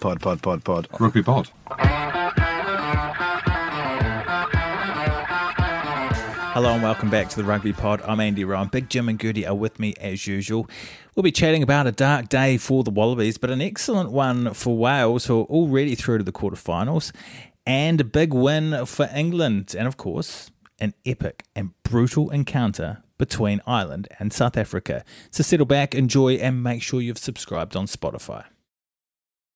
Pod, pod, pod, pod. Rugby pod. Hello and welcome back to the Rugby Pod. I'm Andy Ryan. Big Jim and Goody are with me as usual. We'll be chatting about a dark day for the Wallabies, but an excellent one for Wales, who are already through to the quarterfinals, and a big win for England, and of course, an epic and brutal encounter between Ireland and South Africa. So settle back, enjoy, and make sure you've subscribed on Spotify.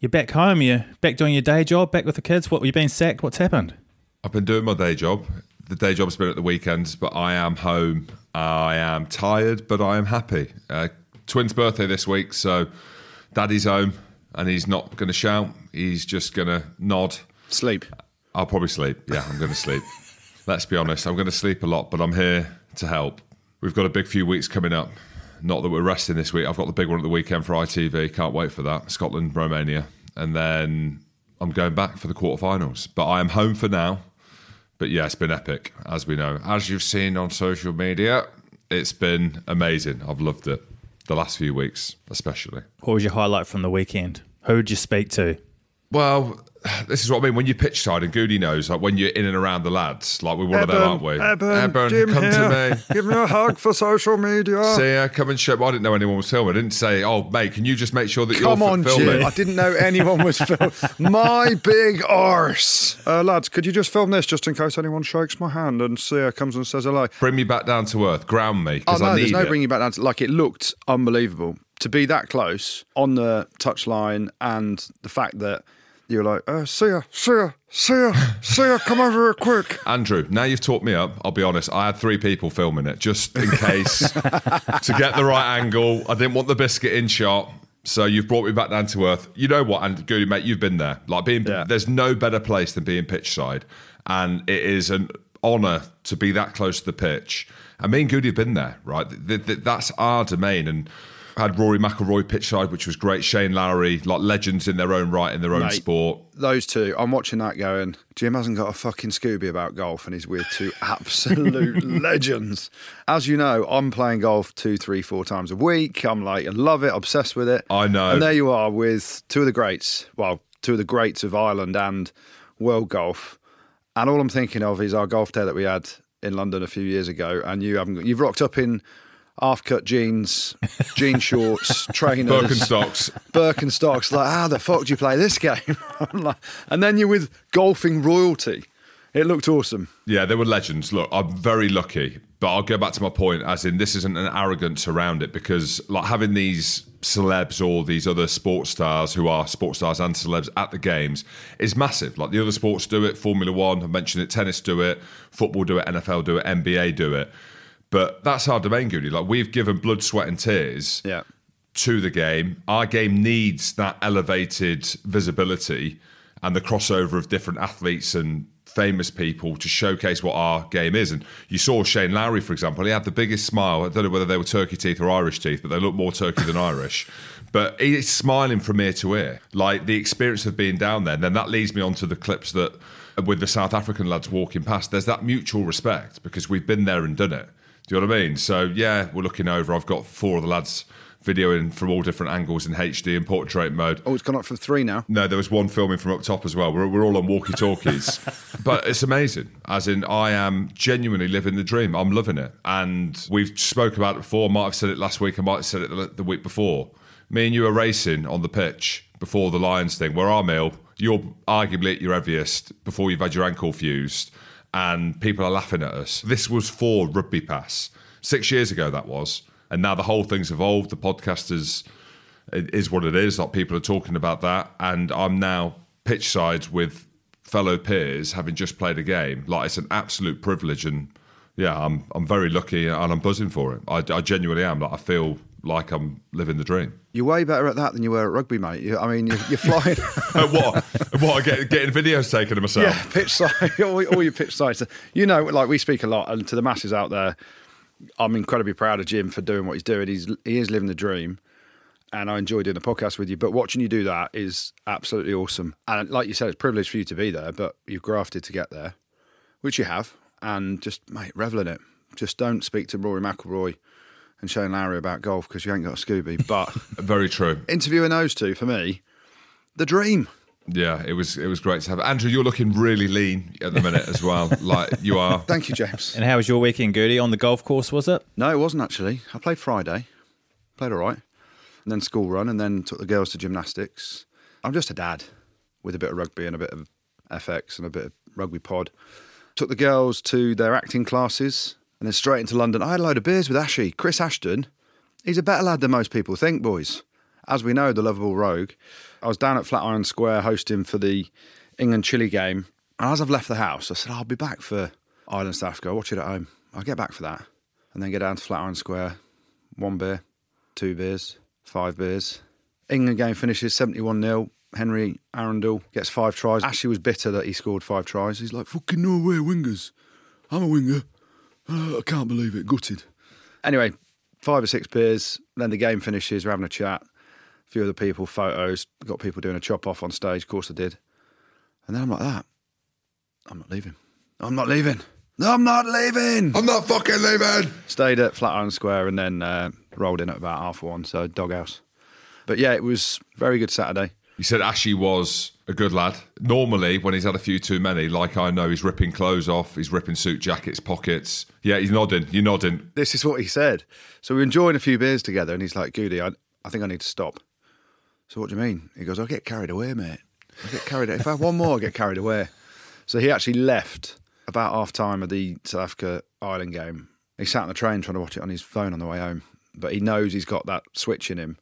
you're back home. You're back doing your day job, back with the kids. What, were you been sacked? What's happened? I've been doing my day job. The day job's been at the weekends, but I am home. I am tired, but I am happy. Uh, twins' birthday this week, so daddy's home and he's not going to shout. He's just going to nod. Sleep. I'll probably sleep. Yeah, I'm going to sleep. Let's be honest, I'm going to sleep a lot, but I'm here to help. We've got a big few weeks coming up. Not that we're resting this week. I've got the big one at the weekend for ITV. Can't wait for that. Scotland, Romania. And then I'm going back for the quarterfinals. But I am home for now. But yeah, it's been epic, as we know. As you've seen on social media, it's been amazing. I've loved it. The last few weeks, especially. What was your highlight from the weekend? Who did you speak to? Well, this is what I mean. When you're pitch side, and Goody knows, like when you're in and around the lads, like we're one of them, aren't we? Eben, Jim come here. to me. Give me a hug for social media. See, uh, come and show. I didn't know anyone was filming. I didn't say, "Oh, mate, can you just make sure that Come you're on, filming?" Jim. I didn't know anyone was filming. My big arse. Uh, lads, could you just film this just in case anyone shakes my hand and Siya comes and says hello? Bring me back down to earth. Ground me Oh no, I there's no it. bringing back down. To, like it looked unbelievable to be that close on the touchline, and the fact that you're like, uh, see Siya, see Siya, come over here quick. Andrew, now you've talked me up. I'll be honest. I had three people filming it just in case to get the right angle. I didn't want the biscuit in shot. So you've brought me back down to earth. You know what, and Goody, mate, you've been there. Like being, Yeah. there's no better place than being pitch side, and it is an honour to be that close to the pitch. And me and Goody have been there, right? Th- th- that's our domain, and had Rory McIlroy pitch side, which was great. Shane Lowry, like legends in their own right in their own Mate. sport. Those two, I'm watching that going. Jim hasn't got a fucking Scooby about golf, and he's with two absolute legends. As you know, I'm playing golf two, three, four times a week. I'm like, I love it, obsessed with it. I know. And there you are with two of the greats. Well, two of the greats of Ireland and world golf. And all I'm thinking of is our golf day that we had in London a few years ago. And you haven't. You've rocked up in half cut jeans, jean shorts, trainers, Birkenstocks. Birkenstocks. Like, how the fuck do you play this game? Like- and then you're with golfing royalty. It looked awesome. Yeah, they were legends. Look, I'm very lucky, but I'll go back to my point as in this isn't an arrogance around it because like having these celebs or these other sports stars who are sports stars and celebs at the games is massive. Like the other sports do it, Formula One, I mentioned it, tennis do it, football do it, NFL do it, NBA do it. But that's our domain, Goody. Like we've given blood, sweat, and tears Yeah. to the game. Our game needs that elevated visibility and the crossover of different athletes and famous people to showcase what our game is. And you saw Shane Lowry, for example, he had the biggest smile. I don't know whether they were turkey teeth or Irish teeth, but they look more turkey than Irish. But he's smiling from ear to ear. Like the experience of being down there. And then that leads me on to the clips that with the South African lads walking past, there's that mutual respect because we've been there and done it. Do you know what I mean? So yeah, we're looking over. I've got four of the lads videoing from all different angles in HD and portrait mode. Oh, it's gone up from three now. No, there was one filming from up top as well. We're, we're all on walkie talkies. but it's amazing. As in, I am genuinely living the dream. I'm loving it. And we've spoke about it before. I might have said it last week. I might have said it the, the week before. Me and you are racing on the pitch before the Lions thing. We're our meal. You're arguably at your heaviest before you've had your ankle fused. And people are laughing at us. This was for Rugby Pass. Six years ago, that was. And now the whole thing's evolved. The podcast is, is what it is. Like people are talking about that. And I'm now pitch sides with fellow peers having just played a game. Like it's an absolute privilege. And yeah, I'm, I'm very lucky and I'm buzzing for it. I, I genuinely am. Like I feel like I'm living the dream. You're way better at that than you were at rugby, mate. You, I mean, you're, you're flying. Uh, what? What? I get, getting videos taken of myself? yeah, pitch side, all, all your pitch sides. You know, like we speak a lot, and to the masses out there, I'm incredibly proud of Jim for doing what he's doing. He's he is living the dream, and I enjoy doing the podcast with you. But watching you do that is absolutely awesome. And like you said, it's a privilege for you to be there, but you've grafted to get there, which you have. And just mate, revel in it. Just don't speak to Rory McIlroy and Shane Lowry about golf because you ain't got a Scooby. But Very true. interviewing those two for me, the dream. Yeah, it was it was great to have. Andrew, you're looking really lean at the minute as well. like you are. Thank you, James. And how was your weekend, Goody? On the golf course, was it? No, it wasn't actually. I played Friday, played all right, and then school run, and then took the girls to gymnastics. I'm just a dad with a bit of rugby and a bit of FX and a bit of rugby pod. Took the girls to their acting classes and then straight into London. I had a load of beers with Ashy. Chris Ashton, he's a better lad than most people think, boys. As we know, the lovable rogue. I was down at Flatiron Square hosting for the England Chile game. And as I've left the house, I said, I'll be back for Ireland South Africa. I'll watch it at home. I'll get back for that. And then get down to Flatiron Square. One beer, two beers, five beers. England game finishes 71 0. Henry Arundell gets five tries. Ashley was bitter that he scored five tries. He's like, fucking no way, wingers. I'm a winger. Uh, I can't believe it. Gutted. Anyway, five or six beers. Then the game finishes. We're having a chat. A few other people, photos. Got people doing a chop off on stage. Of course I did. And then I'm like that. I'm not leaving. I'm not leaving. I'm not leaving. I'm not fucking leaving. Stayed at Flatiron Square and then uh, rolled in at about half one. So doghouse. But yeah, it was very good Saturday. You said Ashy was a good lad. Normally, when he's had a few too many, like I know, he's ripping clothes off, he's ripping suit jackets, pockets. Yeah, he's nodding. You're nodding. This is what he said. So we are enjoying a few beers together, and he's like, Goody, I, I think I need to stop. So what do you mean? He goes, I get carried away, mate. I get carried away. If I have one more, I get carried away. So he actually left about half time of the South Africa Ireland game. He sat on the train trying to watch it on his phone on the way home. But he knows he's got that switch in him.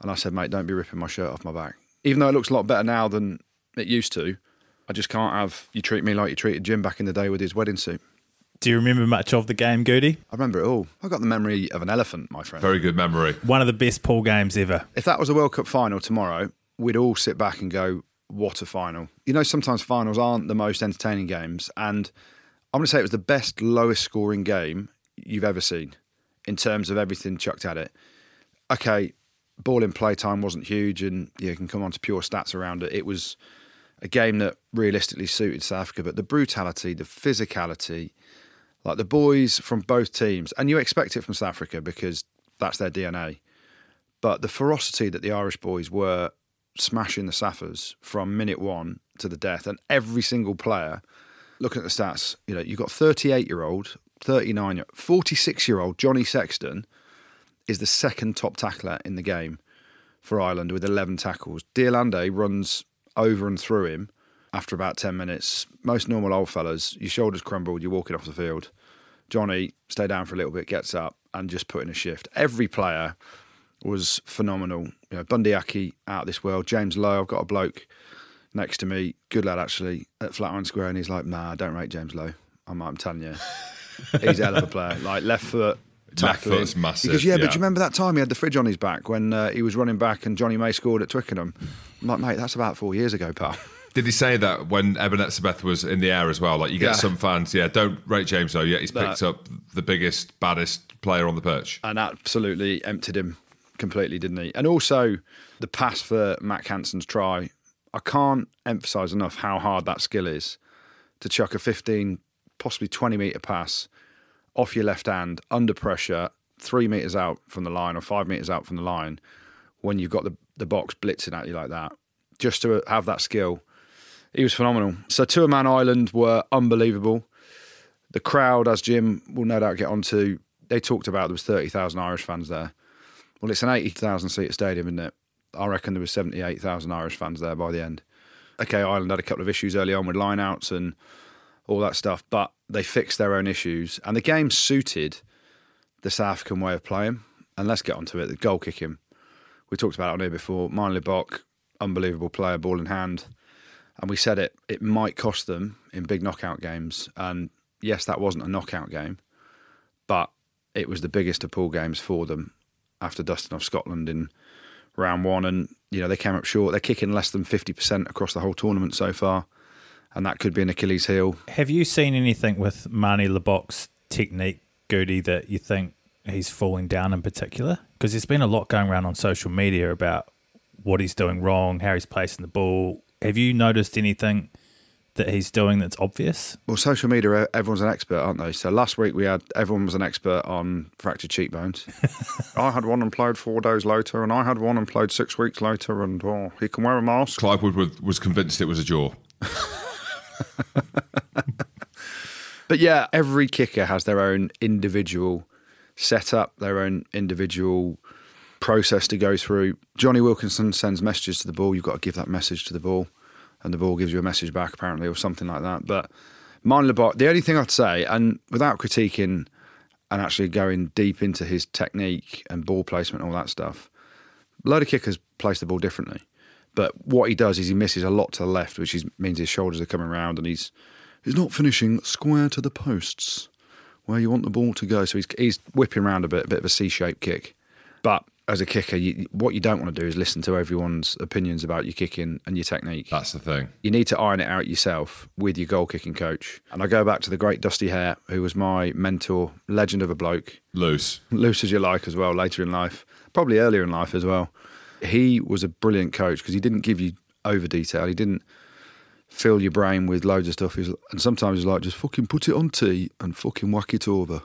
And I said, mate, don't be ripping my shirt off my back. Even though it looks a lot better now than it used to, I just can't have you treat me like you treated Jim back in the day with his wedding suit. Do you remember much of the game, Goody? I remember it all. I got the memory of an elephant, my friend. Very good memory. One of the best pool games ever. if that was a World Cup final tomorrow, we'd all sit back and go, "What a final!" You know, sometimes finals aren't the most entertaining games, and I'm going to say it was the best, lowest scoring game you've ever seen in terms of everything chucked at it. Okay, ball in play time wasn't huge, and you can come on to pure stats around it. It was a game that realistically suited South Africa, but the brutality, the physicality, like the boys from both teams, and you expect it from South Africa because that's their DNA. But the ferocity that the Irish boys were smashing the Saffers from minute one to the death, and every single player, looking at the stats, you know, you've got 38 year old, 39 year 46 year old Johnny Sexton is the second top tackler in the game for Ireland with 11 tackles. De Allende runs over and through him after about 10 minutes. Most normal old fellas, your shoulders crumbled, you're walking off the field. Johnny, stay down for a little bit, gets up and just put in a shift. Every player was phenomenal. You know, Bundee Aki out of this world. James Lowe, I've got a bloke next to me, good lad actually, at Flatiron Square, and he's like, nah, don't rate James Lowe. I'm, I'm telling you. he's a hell of a player. Like left foot, tackling. foot's massive, goes, yeah, yeah. but do you remember that time he had the fridge on his back when uh, he was running back and Jonny May scored at Twickenham? I'm like, mate, that's about four years ago, pal. Did he say that when Eben Etzebeth was in the air as well? Like you get Yeah. some fans, yeah, don't rate James though. Yet he's picked That- up the biggest, baddest player on the perch, and absolutely emptied him completely, didn't he? And also the pass for Mack Hansen's try. I can't emphasise enough how hard that skill is to chuck a 15, possibly 20 metre pass off your left hand under pressure, three metres out from the line or five metres out from the line when you've got the, the box blitzing at you like that. Just to have that skill. He was phenomenal. So, Two Man Island were unbelievable. The crowd, as Jim will no doubt get onto, they talked about there was 30,000 Irish fans there. Well, it's an 80,000 seat stadium, isn't it? I reckon there was 78,000 Irish fans there by the end. Okay, Ireland had a couple of issues early on with lineouts and all that stuff. But they fixed their own issues, and the game suited the South African way of playing. And let's get onto it. The goal kicking. We talked about it on here before. Manie Libbok, unbelievable player, ball in hand. And we said it, it might cost them in big knockout games. And yes, that wasn't a knockout game, but it was the biggest of pool games for them after dusting off Scotland in round one. And, you know, they came up short. They're kicking less than 50% across the whole tournament so far. And that could be an Achilles heel. Have you seen anything with Manie Libbok's technique, Goody, that you think he's falling down in particular? Because there's been a lot going around on social media about what he's doing wrong, how he's placing the ball. Have you noticed anything that he's doing that's obvious? Well, social media, everyone's an expert, aren't they? So last week we had everyone was an expert on fractured cheekbones. I had one and played four days later, and I had one and played six weeks later, and oh, he can wear a mask. Clive Woodward was convinced it was a jaw. but yeah, every kicker has their own individual setup, their own individual process to go through. Jonny Wilkinson sends messages to the ball. You've got to give that message to the ball, and the ball gives you a message back, apparently, or something like that. But Manie Libbok, the only thing I'd say, and without critiquing and actually going deep into his technique and ball placement and all that stuff, a load of kickers place the ball differently. But what he does is he misses a lot to the left, which is, means his shoulders are coming around and he's he's not finishing square to the posts where you want the ball to go. So he's he's whipping around a bit, a bit of a C-shaped kick. But as a kicker, you, what you don't want to do is listen to everyone's opinions about your kicking and your technique. That's the thing. You need to iron it out yourself with your goal kicking coach. And I go back to the great Dusty Hare, who was my mentor, legend of a bloke. Loose. Loose as you like as well, later in life, probably earlier in life as well. He was a brilliant coach because he didn't give you over detail. He didn't fill your brain with loads of stuff. He's, and sometimes he's like, just fucking put it on tee and fucking whack it over.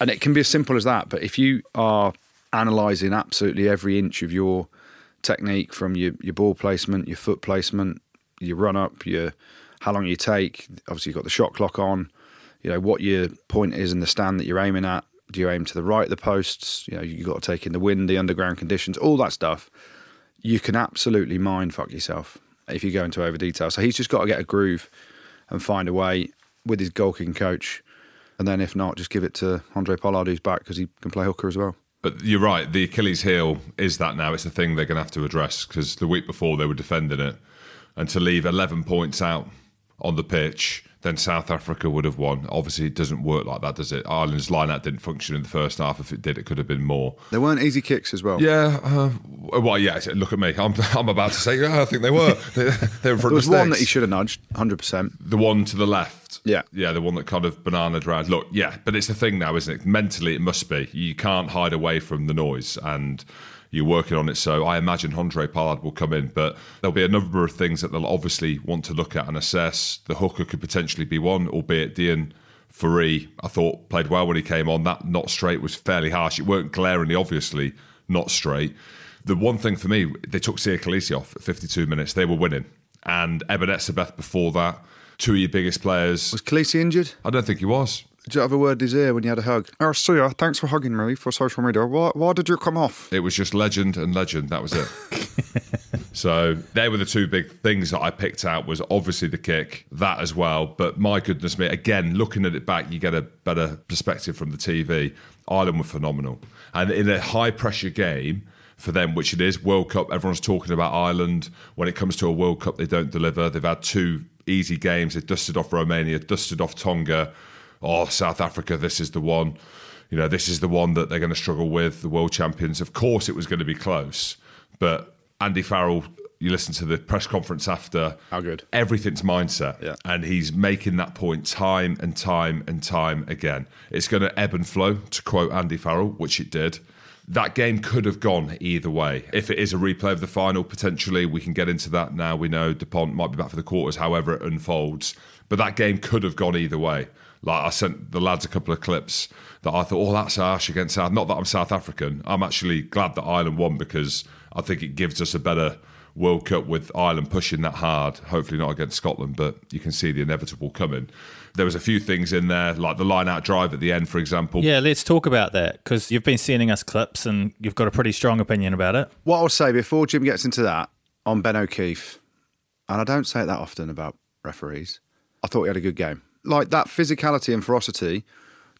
And it can be as simple as that. But if you are analysing absolutely every inch of your technique from your, your ball placement, your foot placement, your run up, your how long you take. Obviously, you've got the shot clock on. You know what your point is in the stand that you're aiming at. Do you aim to the right of the posts? You know you've got to take in the wind, the underground conditions, all that stuff. You can absolutely mind fuck yourself if you go into over detail. So he's just got to get a groove and find a way with his goal kicking coach. And then if not, just give it to Andre Pollard, who's back because he can play hooker as well. But you're right. The Achilles heel is that now. It's a thing they're going to have to address because the week before they were defending it, and to leave 11 points out on the pitch, then South Africa would have won. Obviously, it doesn't work like that, does it? Ireland's line-out didn't function in the first half. If it did, it could have been more. There weren't easy kicks as well. Yeah. Uh, well, yeah. Look at me. I'm, I'm about to say, I think they were. They, they were there was one that he should have nudged, 100%. The one to the left. Yeah. Yeah, the one that kind of banana around. Look, yeah, but it's the thing now, isn't it? Mentally, it must be. You can't hide away from the noise. And you're working on it. So I imagine Andre Pollard will come in, but there'll be a number of things that they'll obviously want to look at and assess. The hooker could potentially be one, albeit Deon Fourie, I thought, played well when he came on. That not straight was fairly harsh. It weren't glaringly, obviously, not straight. The one thing for me, they took Siya Kolisi off at 52 minutes. They were winning. And Eben Etzebeth before that, two of your biggest players. Was Kolisi injured? I don't think he was. Did you have a word in his ear when you had a hug? Oh, see ya. Thanks for hugging me for social media. Why, why did you come off? It was just legend and legend. That was it. so they were the two big things that I picked out. Was obviously the kick, that as well. But my goodness me, again, looking at it back, you get a better perspective from the TV. Ireland were phenomenal, and in a high pressure game for them, which it is World Cup. Everyone's talking about Ireland. When it comes to a World Cup, they don't deliver. They've had two easy games. They dusted off Romania, dusted off Tonga oh, South Africa, this is the one. You know, this is the one that they're going to struggle with, the world champions. Of course, it was going to be close, but Andy Farrell, you listen to the press conference after. How good. Everything's mindset. Yeah. And he's making that point time and time and time again. It's going to ebb and flow, to quote Andy Farrell, which it did. That game could have gone either way. If it is a replay of the final, potentially, we can get into that now. We know DuPont might be back for the quarters, however it unfolds. But that game could have gone either way. Like I sent the lads a couple of clips that I thought, oh, that's harsh against South. Not that I'm South African. I'm actually glad that Ireland won because I think it gives us a better World Cup with Ireland pushing that hard. Hopefully not against Scotland, but you can see the inevitable coming. There was a few things in there, like the line-out drive at the end, for example. Yeah, let's talk about that because you've been sending us clips and you've got a pretty strong opinion about it. What I'll say before Jim gets into that on Ben O'Keefe, and I don't say it that often about referees. I thought he had a good game. Like that physicality and ferocity.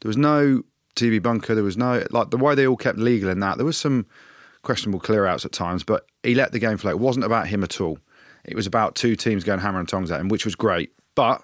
There was no TV bunker. There was no like the way they all kept legal in that. There was some questionable clear outs at times, but he let the game flow. It wasn't about him at all. It was about two teams going hammer and tongs at him, which was great. But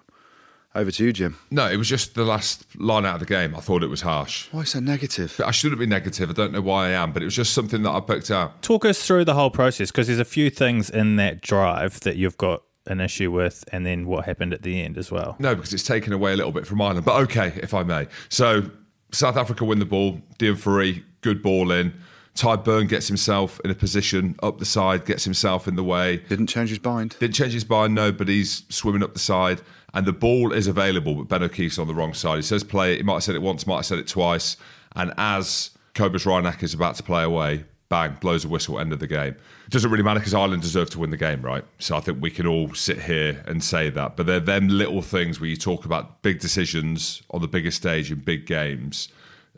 over to you, Jim. No, it was just the last line out of the game. I thought it was harsh. Why so negative? I shouldn't be negative. I don't know why I am, but it was just something that I picked out. Talk us through the whole process because there's a few things in that drive that you've got an issue with, and then what happened at the end as well. No, because it's taken away a little bit from Ireland. But okay, if I may. So South Africa win the ball. Deon Fourie, good ball in. Tadhg Beirne gets himself in a position up the side, gets himself in the way. Didn't change his mind. Didn't change his mind, no, but he's swimming up the side. And the ball is available, but Ben O'Keefe's on the wrong side. He says play it. He might have said it once, might have said it twice. And as Cobus Reinach is about to play away, bang, blows a whistle, end of the game. It doesn't really matter because Ireland deserve to win the game, right? So I think we can all sit here and say that. But they're them little things where you talk about big decisions on the biggest stage in big games.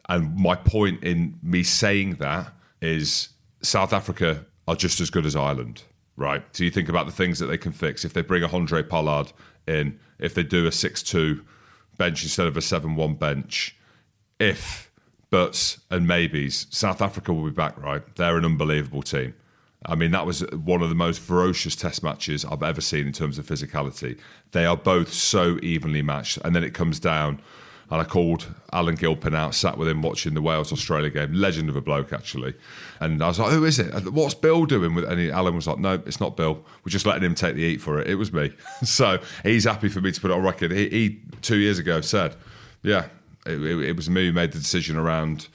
And my point in me saying that is South Africa are just as good as Ireland, right? So you think about the things that they can fix. If they bring a Andre Pollard in, if they do a 6 2 bench instead of a 7 1 bench, if buts and maybes, South Africa will be back, right? They're an unbelievable team. I mean, that was one of the most ferocious test matches I've ever seen in terms of physicality. They are both so evenly matched. And then it comes down, and I called Alan Gilpin out, sat with him watching the Wales Australia game. Legend of a bloke, actually. And I was like, who is it? What's Bill doing with he, Alan was like, no, it's not Bill. We're just letting him take the heat for it. It was me. so he's happy for me to put it on record. He, he two years ago, said, yeah, it, it, it was me who made the decision around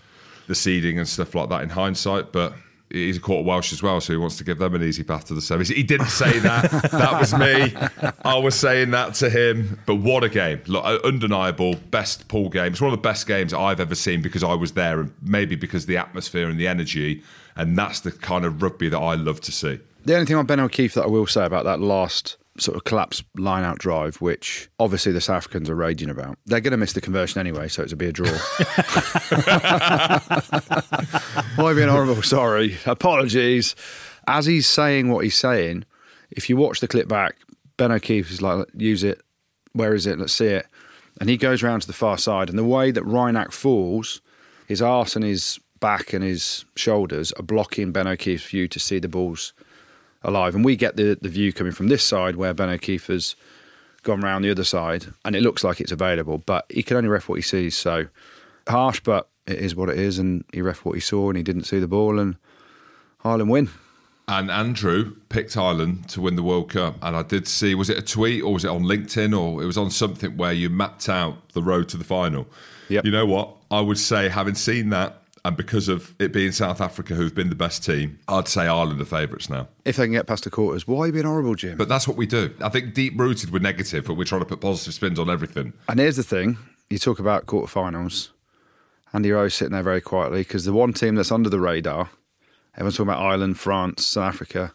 the seeding and stuff like that in hindsight. But he's a quarter Welsh as well, so he wants to give them an easy path to the semis. He didn't say that. that was me. I was saying that to him. But what a game. Look, uh, undeniable, best pool game. It's one of the best games I've ever seen because I was there and maybe because the atmosphere and the energy. And that's the kind of rugby that I love to see. The only thing on Ben O'Keefe that I will say about that last sort of collapse line out drive, which obviously the South Africans are raging about. They're going to miss the conversion anyway, so it's a be a draw. Why being horrible? Sorry. Apologies. As he's saying what he's saying, if you watch the clip back, Ben O'Keefe is like, use it. Where is it? Let's see it. And he goes round to the far side, and the way that Reinach falls, his arse and his back and his shoulders are blocking Ben O'Keefe's view to see the balls alive. And we get the, the view coming from this side where Ben O'Keefe has gone round the other side and it looks like it's available, but he can only ref what he sees. So harsh, but it is what it is. And he ref what he saw and he didn't see the ball and Ireland win. And Andrew picked Ireland to win the World Cup. And I did see, was it a tweet or was it on LinkedIn or it was on something where you mapped out the road to the final? Yep. You know what? I would say, having seen that, and because of it being South Africa who've been the best team, I'd say Ireland are favourites now. If they can get past the quarters, why are you being horrible, Jim? But that's what we do. I think deep rooted we're negative, but we're trying to put positive spins on everything. And here's the thing you talk about quarterfinals. Andy Rowe's sitting there very quietly because the one team that's under the radar, everyone's talking about Ireland, France, South Africa,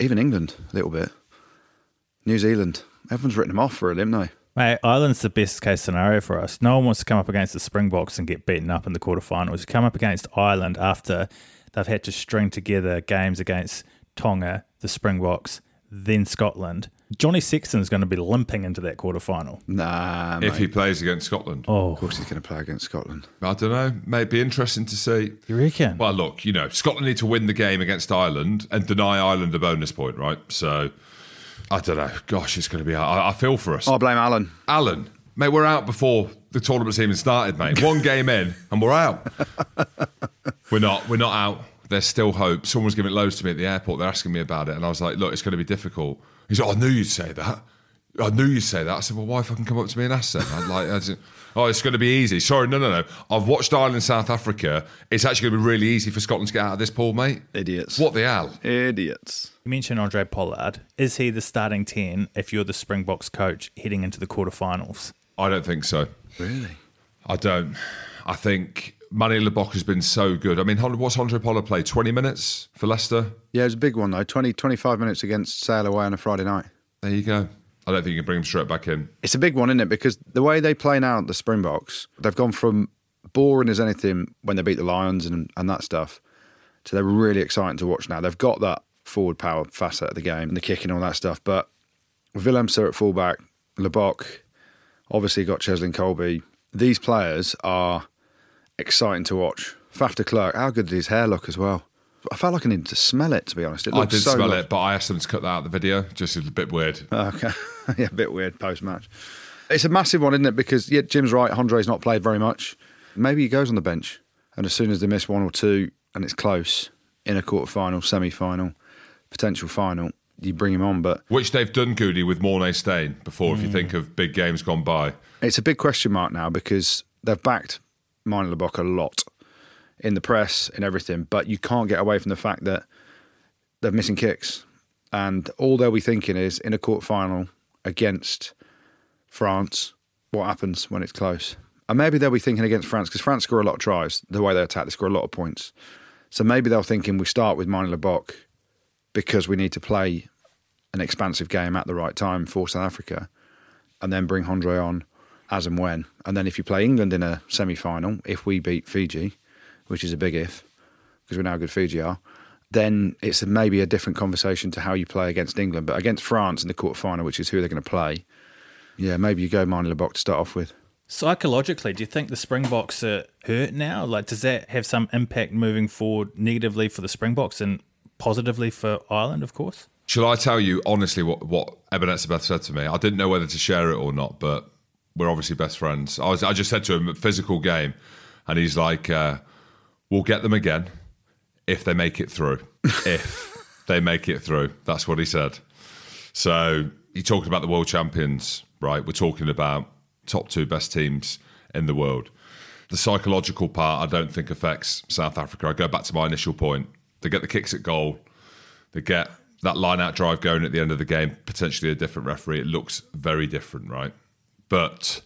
even England a little bit, New Zealand. Everyone's written them off for a limb now. Mate, Ireland's the best case scenario for us. No one wants to come up against the Springboks and get beaten up in the quarterfinals. You come up against Ireland after they've had to string together games against Tonga, the Springboks, then Scotland. Johnny Sexton's going to be limping into that quarterfinal. Nah, If he plays against Scotland, Oh, of course he's going to play against Scotland. I don't know. May be interesting to see. you reckon? Well, look, you know, Scotland need to win the game against Ireland and deny Ireland a bonus point, right? So, I don't know. Gosh, it's going to be. I, I feel for us. I blame Alan. Alan, mate, we're out before the tournament's even started, mate. One game in and we're out. we're not. We're not out. There's still hope. Someone's giving loads to me at the airport. They're asking me about it, and I was like, "Look, it's going to be difficult." He's like, "I knew you'd say that. I knew you'd say that." I said, "Well, why fucking come up to me and ask then?" I'd like, I said, "Oh, it's going to be easy." Sorry, no, no, no. I've watched Ireland, South Africa. It's actually going to be really easy for Scotland to get out of this pool, mate. Idiots. What the hell? Idiots. You mentioned Andre Pollard. Is he the starting 10 if you're the Springboks coach heading into the quarterfinals? I don't think so. Really? I don't. I think Manie Libbok has been so good. I mean, what's Andre Pollard played? 20 minutes for Leicester? Yeah, it was a big one, though. 20, 25 minutes against Sale away on a Friday night. There you go. I don't think you can bring him straight back in. It's a big one, isn't it? Because the way they play now, the Springboks, they've gone from boring as anything when they beat the Lions and, and that stuff to they're really exciting to watch now. They've got that forward power facet of the game and the kicking and all that stuff. But Willemse at fullback, Libbok, Obviously, got Cheslin Kolbe. These players are exciting to watch. Faf de Klerk, how good did his hair look as well? I felt like I needed to smell it, to be honest. It I did so smell lo- it, but I asked them to cut that out of the video. Just a bit weird. Okay. yeah, a bit weird post match. It's a massive one, isn't it? Because yeah, Jim's right. Andre's not played very much. Maybe he goes on the bench, and as soon as they miss one or two, and it's close in a quarter final, semi final, potential final, you bring him on. But Which they've done, Goody, with Morné Steyn before, if you hmm. think of big games gone by. it's a big question mark now because they've backed Manie Libbok a lot in the press and everything, but you can't get away from the fact that they're missing kicks. And all they'll be thinking is in a quarter final against France, what happens when it's close? And maybe they'll be thinking against France because France score a lot of tries. The way they attack, they score a lot of points. So maybe they're thinking we start with Manie Libbok because we need to play an expansive game at the right time for South Africa and then bring Andre on as and when. And then if you play England in a semi final, if we beat Fiji, which is a big if, because we know how good Fiji are, then it's maybe a different conversation to how you play against England. But against France in the quarter final, which is who they're going to play, yeah, maybe you go Manie Libbok to start off with. Psychologically, do you think the Springboks are hurt now? Like, does that have some impact moving forward negatively for the Springboks and positively for Ireland, of course? Shall I tell you honestly what, what Eben Etzebeth said to me? I didn't know whether to share it or not, but we're obviously best friends. I, was, I just said to him, a physical game, and he's like, uh, we'll get them again if they make it through. if they make it through. That's what he said. So he talked about the world champions, right? We're talking about top two best teams in the world. The psychological part, I don't think affects South Africa. I go back to my initial point. They get the kicks at goal, they get that line out drive going at the end of the game, potentially a different referee. It looks very different, right? But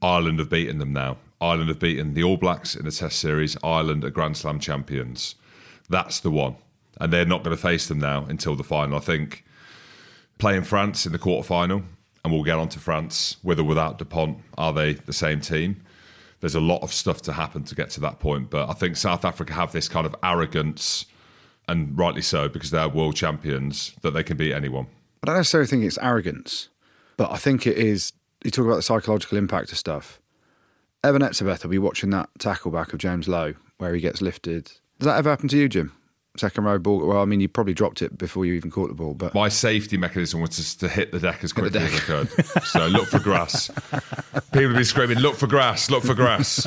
Ireland have beaten them now. Ireland have beaten the All Blacks in the Test series. Ireland are Grand Slam champions. That's the one. And they're not going to face them now until the final. I think playing France in the quarter final, and we'll get on to France with or without Dupont. Are they the same team? There's a lot of stuff to happen to get to that point. But I think South Africa have this kind of arrogance, and rightly so, because they're world champions, that they can beat anyone. I don't necessarily think it's arrogance, but I think it is. You talk about the psychological impact of stuff. Eben Etzebeth will be watching that tackle back of James Lowe where he gets lifted. Does that ever happen to you, Jim? Second row ball. Well, I mean, you probably dropped it before you even caught the ball, but My safety mechanism was just to hit the deck as quickly as I could. So look for grass. People will be screaming, "Look for grass! Look for grass!"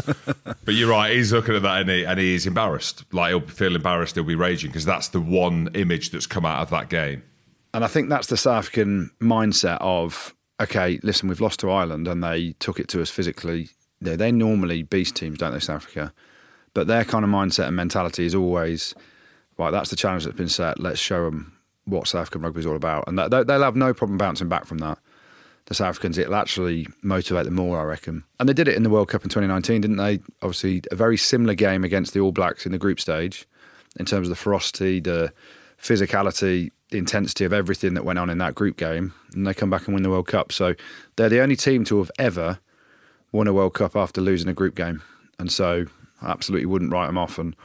But you're right. He's looking at that and, he, and he's embarrassed. Like he'll feel embarrassed. He'll be raging because that's the one image that's come out of that game. And I think that's the South African mindset of, okay, listen, we've lost to Ireland and they took it to us physically. They, they normally beast teams, don't they, South Africa? But their kind of mindset and mentality is always, right, that's the challenge that's been set. Let's show them what South African rugby is all about. And they'll have no problem bouncing back from that. The South Africans, it'll actually motivate them more, I reckon. And they did it in the World Cup in 2019, didn't they? Obviously, a very similar game against the All Blacks in the group stage in terms of the ferocity, the physicality, the intensity of everything that went on in that group game, and they come back and win the World Cup. So they're the only team to have ever won a World Cup after losing a group game, and so I absolutely wouldn't write them off, and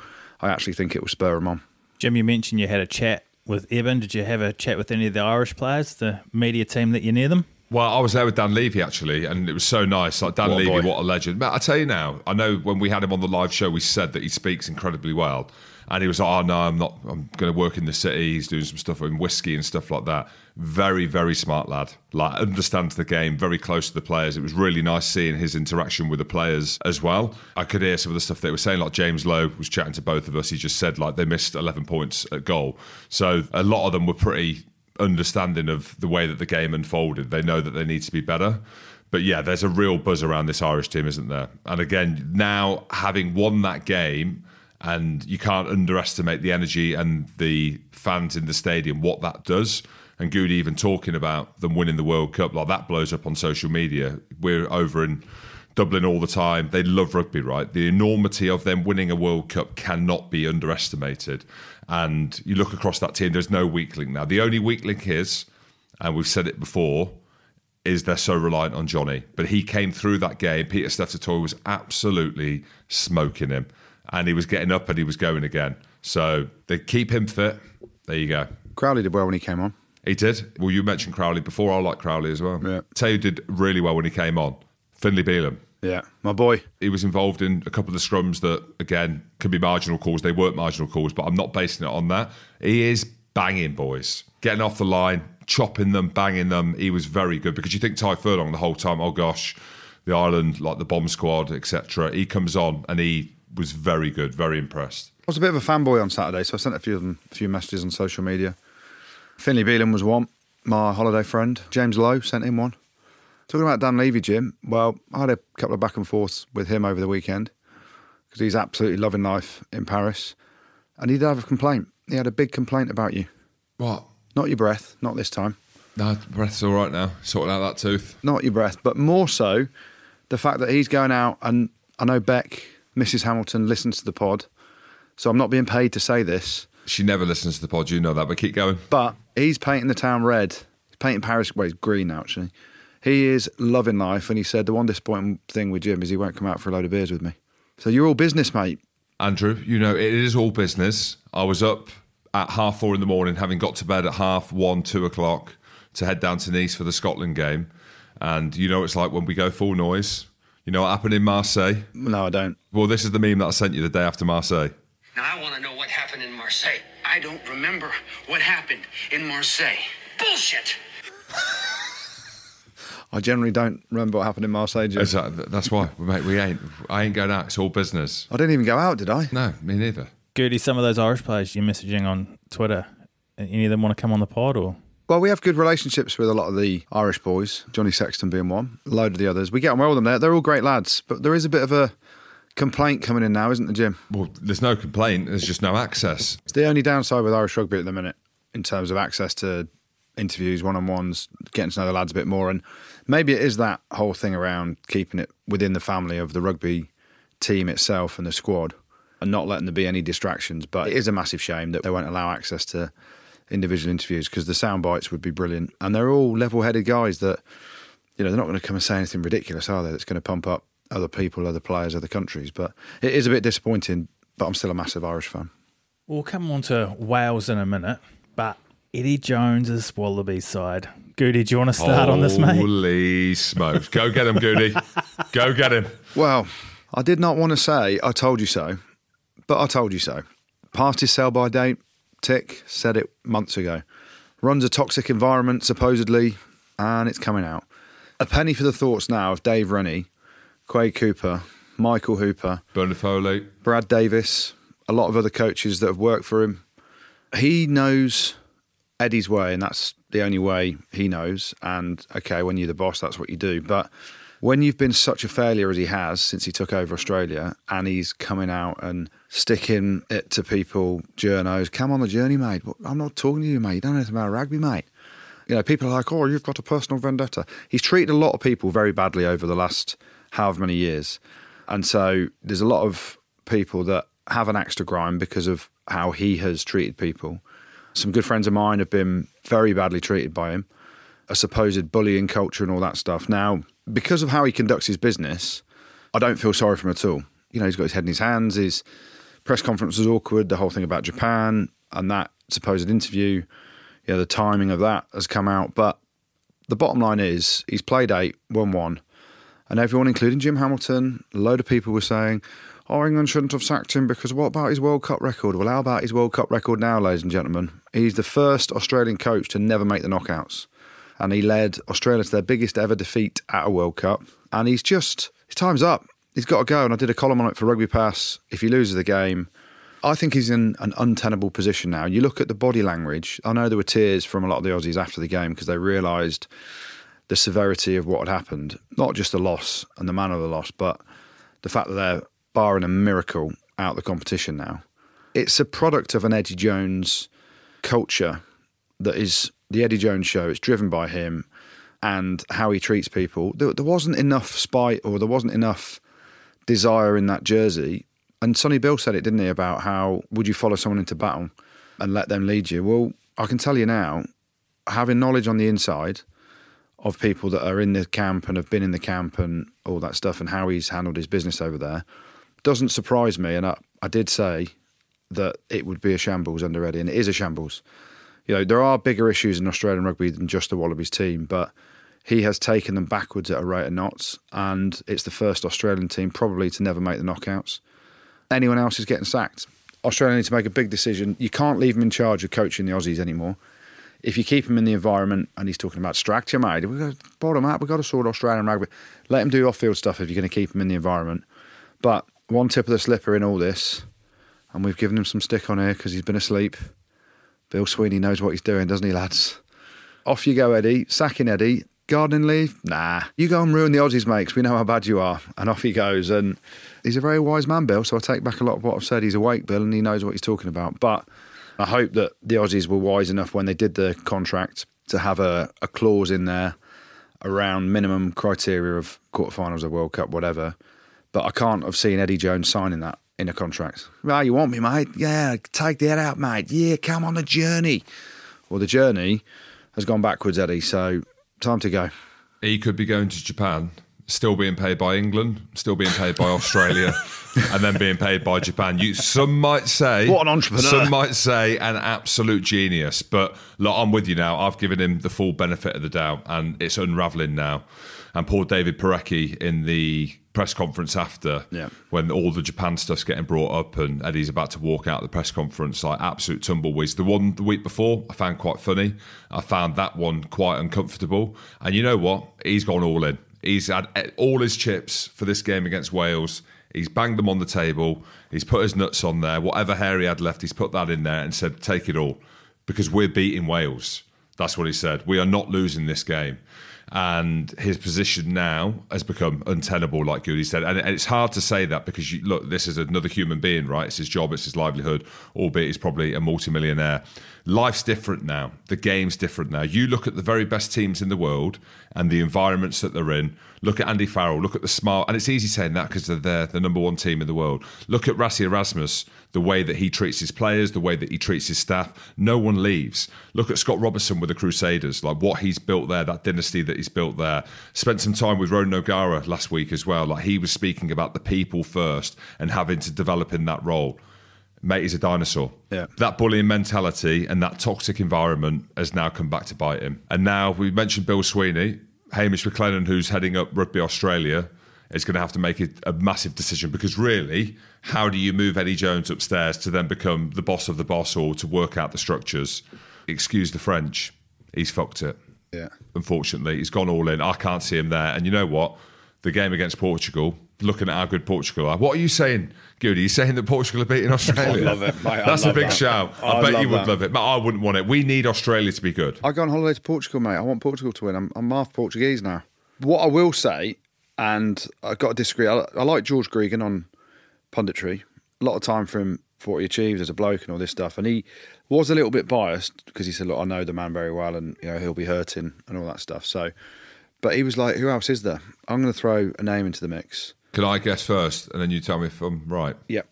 I actually think it will spur them on. Jim, you mentioned you had a chat with Eben. Did you have a chat with any of the Irish players, the media team that you're near them? Well, I was there with Dan Leavy actually, and it was so nice. Like Dan What a Leavy, boy. what a legend! But I tell you now, I know when we had him on the live show, we said that he speaks incredibly well, and he was like, "Oh no, I'm not. I'm going to work in the city. He's doing some stuff in whiskey and stuff like that." Very, very smart lad. Like understands the game, very close to the players. It was really nice seeing his interaction with the players as well. I could hear some of the stuff they were saying. Like James Lowe was chatting to both of us. He just said like they missed 11 points at goal, so a lot of them were pretty understanding of the way that the game unfolded. They know that they need to be better. But yeah, there's a real buzz around this Irish team, isn't there? And again, now having won that game, and you can't underestimate the energy and the fans in the stadium, what that does. And Goody even talking about them winning the World Cup, like that blows up on social media. We're over in Dublin all the time. They love rugby, right? The enormity of them winning a World Cup cannot be underestimated. And you look across that team, there's no weak link now. The only weak link is, and we've said it before, is they're so reliant on Johnny. But he came through that game. Pieter-Steph du Toit was absolutely smoking him. And he was getting up and he was going again. So they keep him fit. There you go. Crowley did well when he came on. He did. Well, you mentioned Crowley before. I like Crowley as well. Yeah. Teo did really well when he came on. Finlay Bealham. Yeah, my boy. He was involved in a couple of the scrums that, again, could be marginal calls. They weren't marginal calls, but I'm not basing it on that. He is banging boys, getting off the line, chopping them, banging them. He was very good because you think Tadhg Furlong the whole time, oh gosh, the island, like the bomb squad, etc. He comes on and he was very good, very impressed. I was a bit of a fanboy on Saturday, so I sent a few of them, a few messages on social media. Finlay Bealham was one. My holiday friend James Lowe sent him one. Talking about Dan Leavy, Jim. Well, I had a couple of back and forths with him over the weekend because he's absolutely loving life in Paris, and he did have a complaint. He had a big complaint about you. What? Not your breath, not this time. No, breath's all right now. Sorting out that tooth. Not your breath, but more so the fact that he's going out and I know Beck, Mrs. Hamilton, listens to the pod, so I'm not being paid to say this. She never listens to the pod, you know that, but keep going. But he's painting the town red. He's painting Paris, well, he's green now, actually. He is loving life, and he said the one disappointing thing with Jim is he won't come out for a load of beers with me. So you're all business, mate. Andrew, you know, it is all business. I was up at half four in the morning, having got to bed at half one, two o'clock to head down to Nice for the Scotland game. And you know, it's like when we go full noise. You know what happened in Marseille? No, I don't. Well, this is the meme that I sent you the day after Marseille. Now I want to know what happened in Marseille. I don't remember what happened in Marseille. Bullshit! I generally don't remember what happened in Marseille. Jim. That- That's why, mate. We ain't. I ain't going out. It's all business. I didn't even go out, did I? No, me neither. Goody, some of those Irish players you're messaging on Twitter, any of them want to come on the pod or? Well, we have good relationships with a lot of the Irish boys, Johnny Sexton being one, a load of the others. We get on well with them. They're, they're all great lads, but there is a bit of a complaint coming in now, isn't there, Jim? Well, there's no complaint. There's just no access. It's the only downside with Irish rugby at the minute in terms of access to interviews, one on ones, getting to know the lads a bit more. And maybe it is that whole thing around keeping it within the family of the rugby team itself and the squad and not letting there be any distractions. But it is a massive shame that they won't allow access to individual interviews because the sound bites would be brilliant. And they're all level headed guys that, you know, they're not going to come and say anything ridiculous, are they? That's going to pump up other people, other players, other countries. But it is a bit disappointing, but I'm still a massive Irish fan. We'll come on to Wales in a minute, but Eddie Jones is Wallabies side. Goody, do you want to start on this, mate? Holy smokes. Go get him, Goody. Go get him. Well, I did not want to say I told you so, but I told you so. Past his sell by date, tick, said it months ago. Runs a toxic environment, supposedly, and it's coming out. A penny for the thoughts now of Dave Rennie, Quade Cooper, Michael Hooper, Bernard Foley. Brad Davis, a lot of other coaches that have worked for him. He knows Eddie's way, and that's the only way he knows. And okay, when you're the boss, that's what you do. But when you've been such a failure as he has since he took over Australia, and he's coming out and sticking it to people, journos, come on the journey, mate. I'm not talking to you, mate. You don't know anything about rugby, mate. You know, people are like, oh, you've got a personal vendetta. He's treated a lot of people very badly over the last however many years. And so there's a lot of people that have an axe to grind because of how he has treated people. Some good friends of mine have been very badly treated by him, a supposed bullying culture and all that stuff. Now, because of how he conducts his business, I don't feel sorry for him at all. You know, he's got his head in his hands. His press conference was awkward. The whole thing about Japan and that supposed interview, you know, the timing of that has come out. But the bottom line is he's played eight, won one. And everyone, including Jim Hamilton, a load of people were saying, oh, England shouldn't have sacked him because what about his World Cup record? Well, how about his World Cup record now, ladies and gentlemen? He's the first Australian coach to never make the knockouts. And he led Australia to their biggest ever defeat at a World Cup. And he's just, his time's up. He's got to go. And I did a column on it for Rugby Pass. If he loses the game, I think he's in an untenable position now. You look at the body language. I know there were tears from a lot of the Aussies after the game because they realised the severity of what had happened. Not just the loss and the manner of the loss, but the fact that they're barring a miracle out of the competition now. It's a product of an Eddie Jones culture that is the Eddie Jones show. It's driven by him and how he treats people. There, there wasn't enough spite or there wasn't enough desire in that jersey. And Sonny Bill said it, didn't he, about how would you follow someone into battle and let them lead you? Well, I can tell you now, having knowledge on the inside of people that are in the camp and have been in the camp and all that stuff and how he's handled his business over there doesn't surprise me. And I, I did say that it would be a shambles under Eddie, and it is a shambles. You know, there are bigger issues in Australian rugby than just the Wallabies team, but he has taken them backwards at a rate of knots, and it's the first Australian team probably to never make the knockouts. Anyone else is getting sacked. Australia need to make a big decision. You can't leave him in charge of coaching the Aussies anymore. If you keep him in the environment, and he's talking about structure, mate, we've got to bottom up, We've got to sort Australian rugby. Let him do off-field stuff if you're going to keep him in the environment. But one tip of the slipper in all this, and we've given him some stick on here because he's been asleep. Bill Sweeney knows what he's doing, doesn't he, lads? Off you go, Eddie. Sacking Eddie. Gardening leave? Nah. You go and ruin the Aussies, mates. We know how bad you are. And off he goes. And he's a very wise man, Bill. So I take back a lot of what I've said. He's awake, Bill, and he knows what he's talking about. But I hope that the Aussies were wise enough when they did the contract to have a, a clause in there around minimum criteria of quarterfinals of World Cup, whatever. But I can't have seen Eddie Jones signing that in a contract. Well, you want me, mate? Yeah, take that out, mate. Yeah, come on the journey. Well, the journey has gone backwards, Eddie. So time to go. He could be going to Japan, still being paid by England, still being paid by Australia, and then being paid by Japan. You, some might say, What an entrepreneur. Some might say, an absolute genius. But look, I'm with you now. I've given him the full benefit of the doubt, and it's unraveling now. And poor David Porecki in the press conference after, Yeah. when all the Japan stuff's getting brought up, and Eddie's about to walk out of the press conference, like absolute tumbleweeds. The one the week before, I found quite funny. I found that one quite uncomfortable. And you know what? He's gone all in. He's had eh, all his chips for this game against Wales. He's banged them on the table. He's put his nuts on there. Whatever hair he had left, he's put that in there and said, "Take it all," because we're beating Wales. That's what he said. We are not losing this game. And his position now has become untenable, like Goody said. And it's hard to say that because you, look, this is another human being, right? It's his job, it's his livelihood, albeit he's probably a multimillionaire. Life's different now. The game's different now. You look at the very best teams in the world and the environments that they're in. Look at Andy Farrell. Look at the smart, and it's easy saying that because they're the number one team in the world. Look at Rassie Erasmus, the way that he treats his players, the way that he treats his staff. No one leaves. Look at Scott Robertson with the Crusaders, like what he's built there, that dynasty that he's built there. Spent some time with Ronan O'Gara last week as well. Like he was speaking about the people first and having to develop in that role. Mate, he's a dinosaur. Yeah. That bullying mentality and that toxic environment has now come back to bite him. And now we mentioned Bill Sweeney, Hamish McLennan, who's heading up Rugby Australia, is going to have to make a, a massive decision because really, how do you move Eddie Jones upstairs to then become the boss of the boss or to work out the structures? Excuse the French, he's fucked it. Yeah. Unfortunately, he's gone all in. I can't see him there. And you know what? The game against Portugal, looking at how good Portugal are. What are you saying, Goody? Are you saying that Portugal are beating Australia? love it, mate. I That's a big that. shout. I, I bet you would that. love it. But I wouldn't want it. We need Australia to be good. I go on holiday to Portugal, mate. I want Portugal to win. I'm, I'm half Portuguese now. What I will say, and I've got to disagree, I, I like George Gregan on punditry. A lot of time for him for what he achieved as a bloke and all this stuff. And he was a little bit biased because he said, Look, I know the man very well and you know he'll be hurting and all that stuff. So, but he was like, Who else is there? I'm going to throw a name into the mix. Can I guess first, and then you tell me if I'm right? Yep.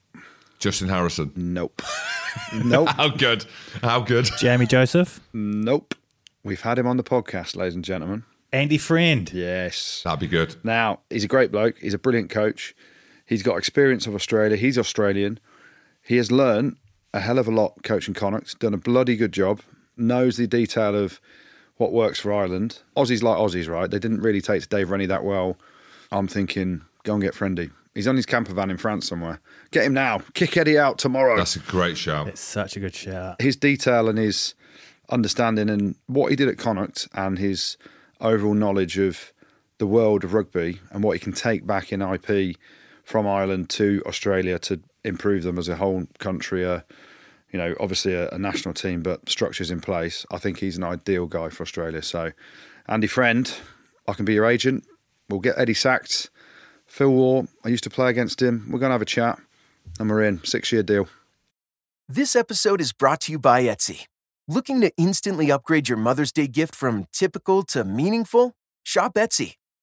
Justin Harrison. Nope. nope. How good? How good? Jamie Joseph, Nope. We've had him on the podcast, ladies and gentlemen. Andy Friend. Yes. That'd be good. Now, he's a great bloke. He's a brilliant coach. He's got experience of Australia. He's Australian. He has learned a hell of a lot coaching Connacht, done a bloody good job, knows the detail of what works for Ireland. Aussies like Aussies, right? They didn't really take to Dave Rennie that well. I'm thinking, go and get Friendy. He's on his camper van in France somewhere. Get him now. Kick Eddie out tomorrow That's a great shout. It's such a good shout. his detail and his understanding and what he did at Connacht and his overall knowledge of the world of rugby and what he can take back in IP from Ireland to Australia to improve them as a whole country. Uh, you know, obviously a, a national team, but structures in place. I think he's an ideal guy for Australia. So, Andy Friend, I can be your agent. We'll get Eddie sacked. Phil Waugh, I used to play against him. We're going to have a chat, and we're in. Six year deal. This episode is brought to you by Etsy. Looking to instantly upgrade your Mother's Day gift from typical to meaningful? Shop Etsy.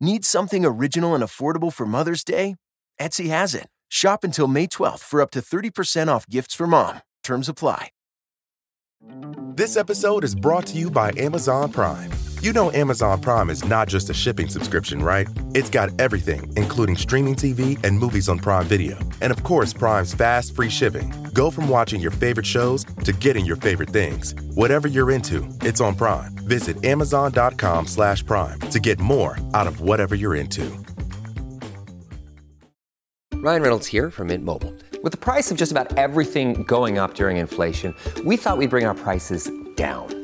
Need something original and affordable for Mother's Day? Etsy has it. Shop until May 12th for up to 30% off gifts for mom. Terms apply. This episode is brought to you by Amazon Prime. You know Amazon Prime is not just a shipping subscription, right? It's got everything, including streaming TV and movies on Prime Video. And of course, Prime's fast, free shipping. Go from watching your favorite shows to getting your favorite things. Whatever you're into, it's on Prime. Visit amazon.com slash prime to get more out of whatever you're into. Ryan Reynolds here from Mint Mobile. With the price of just about everything going up during inflation, we thought we'd bring our prices down.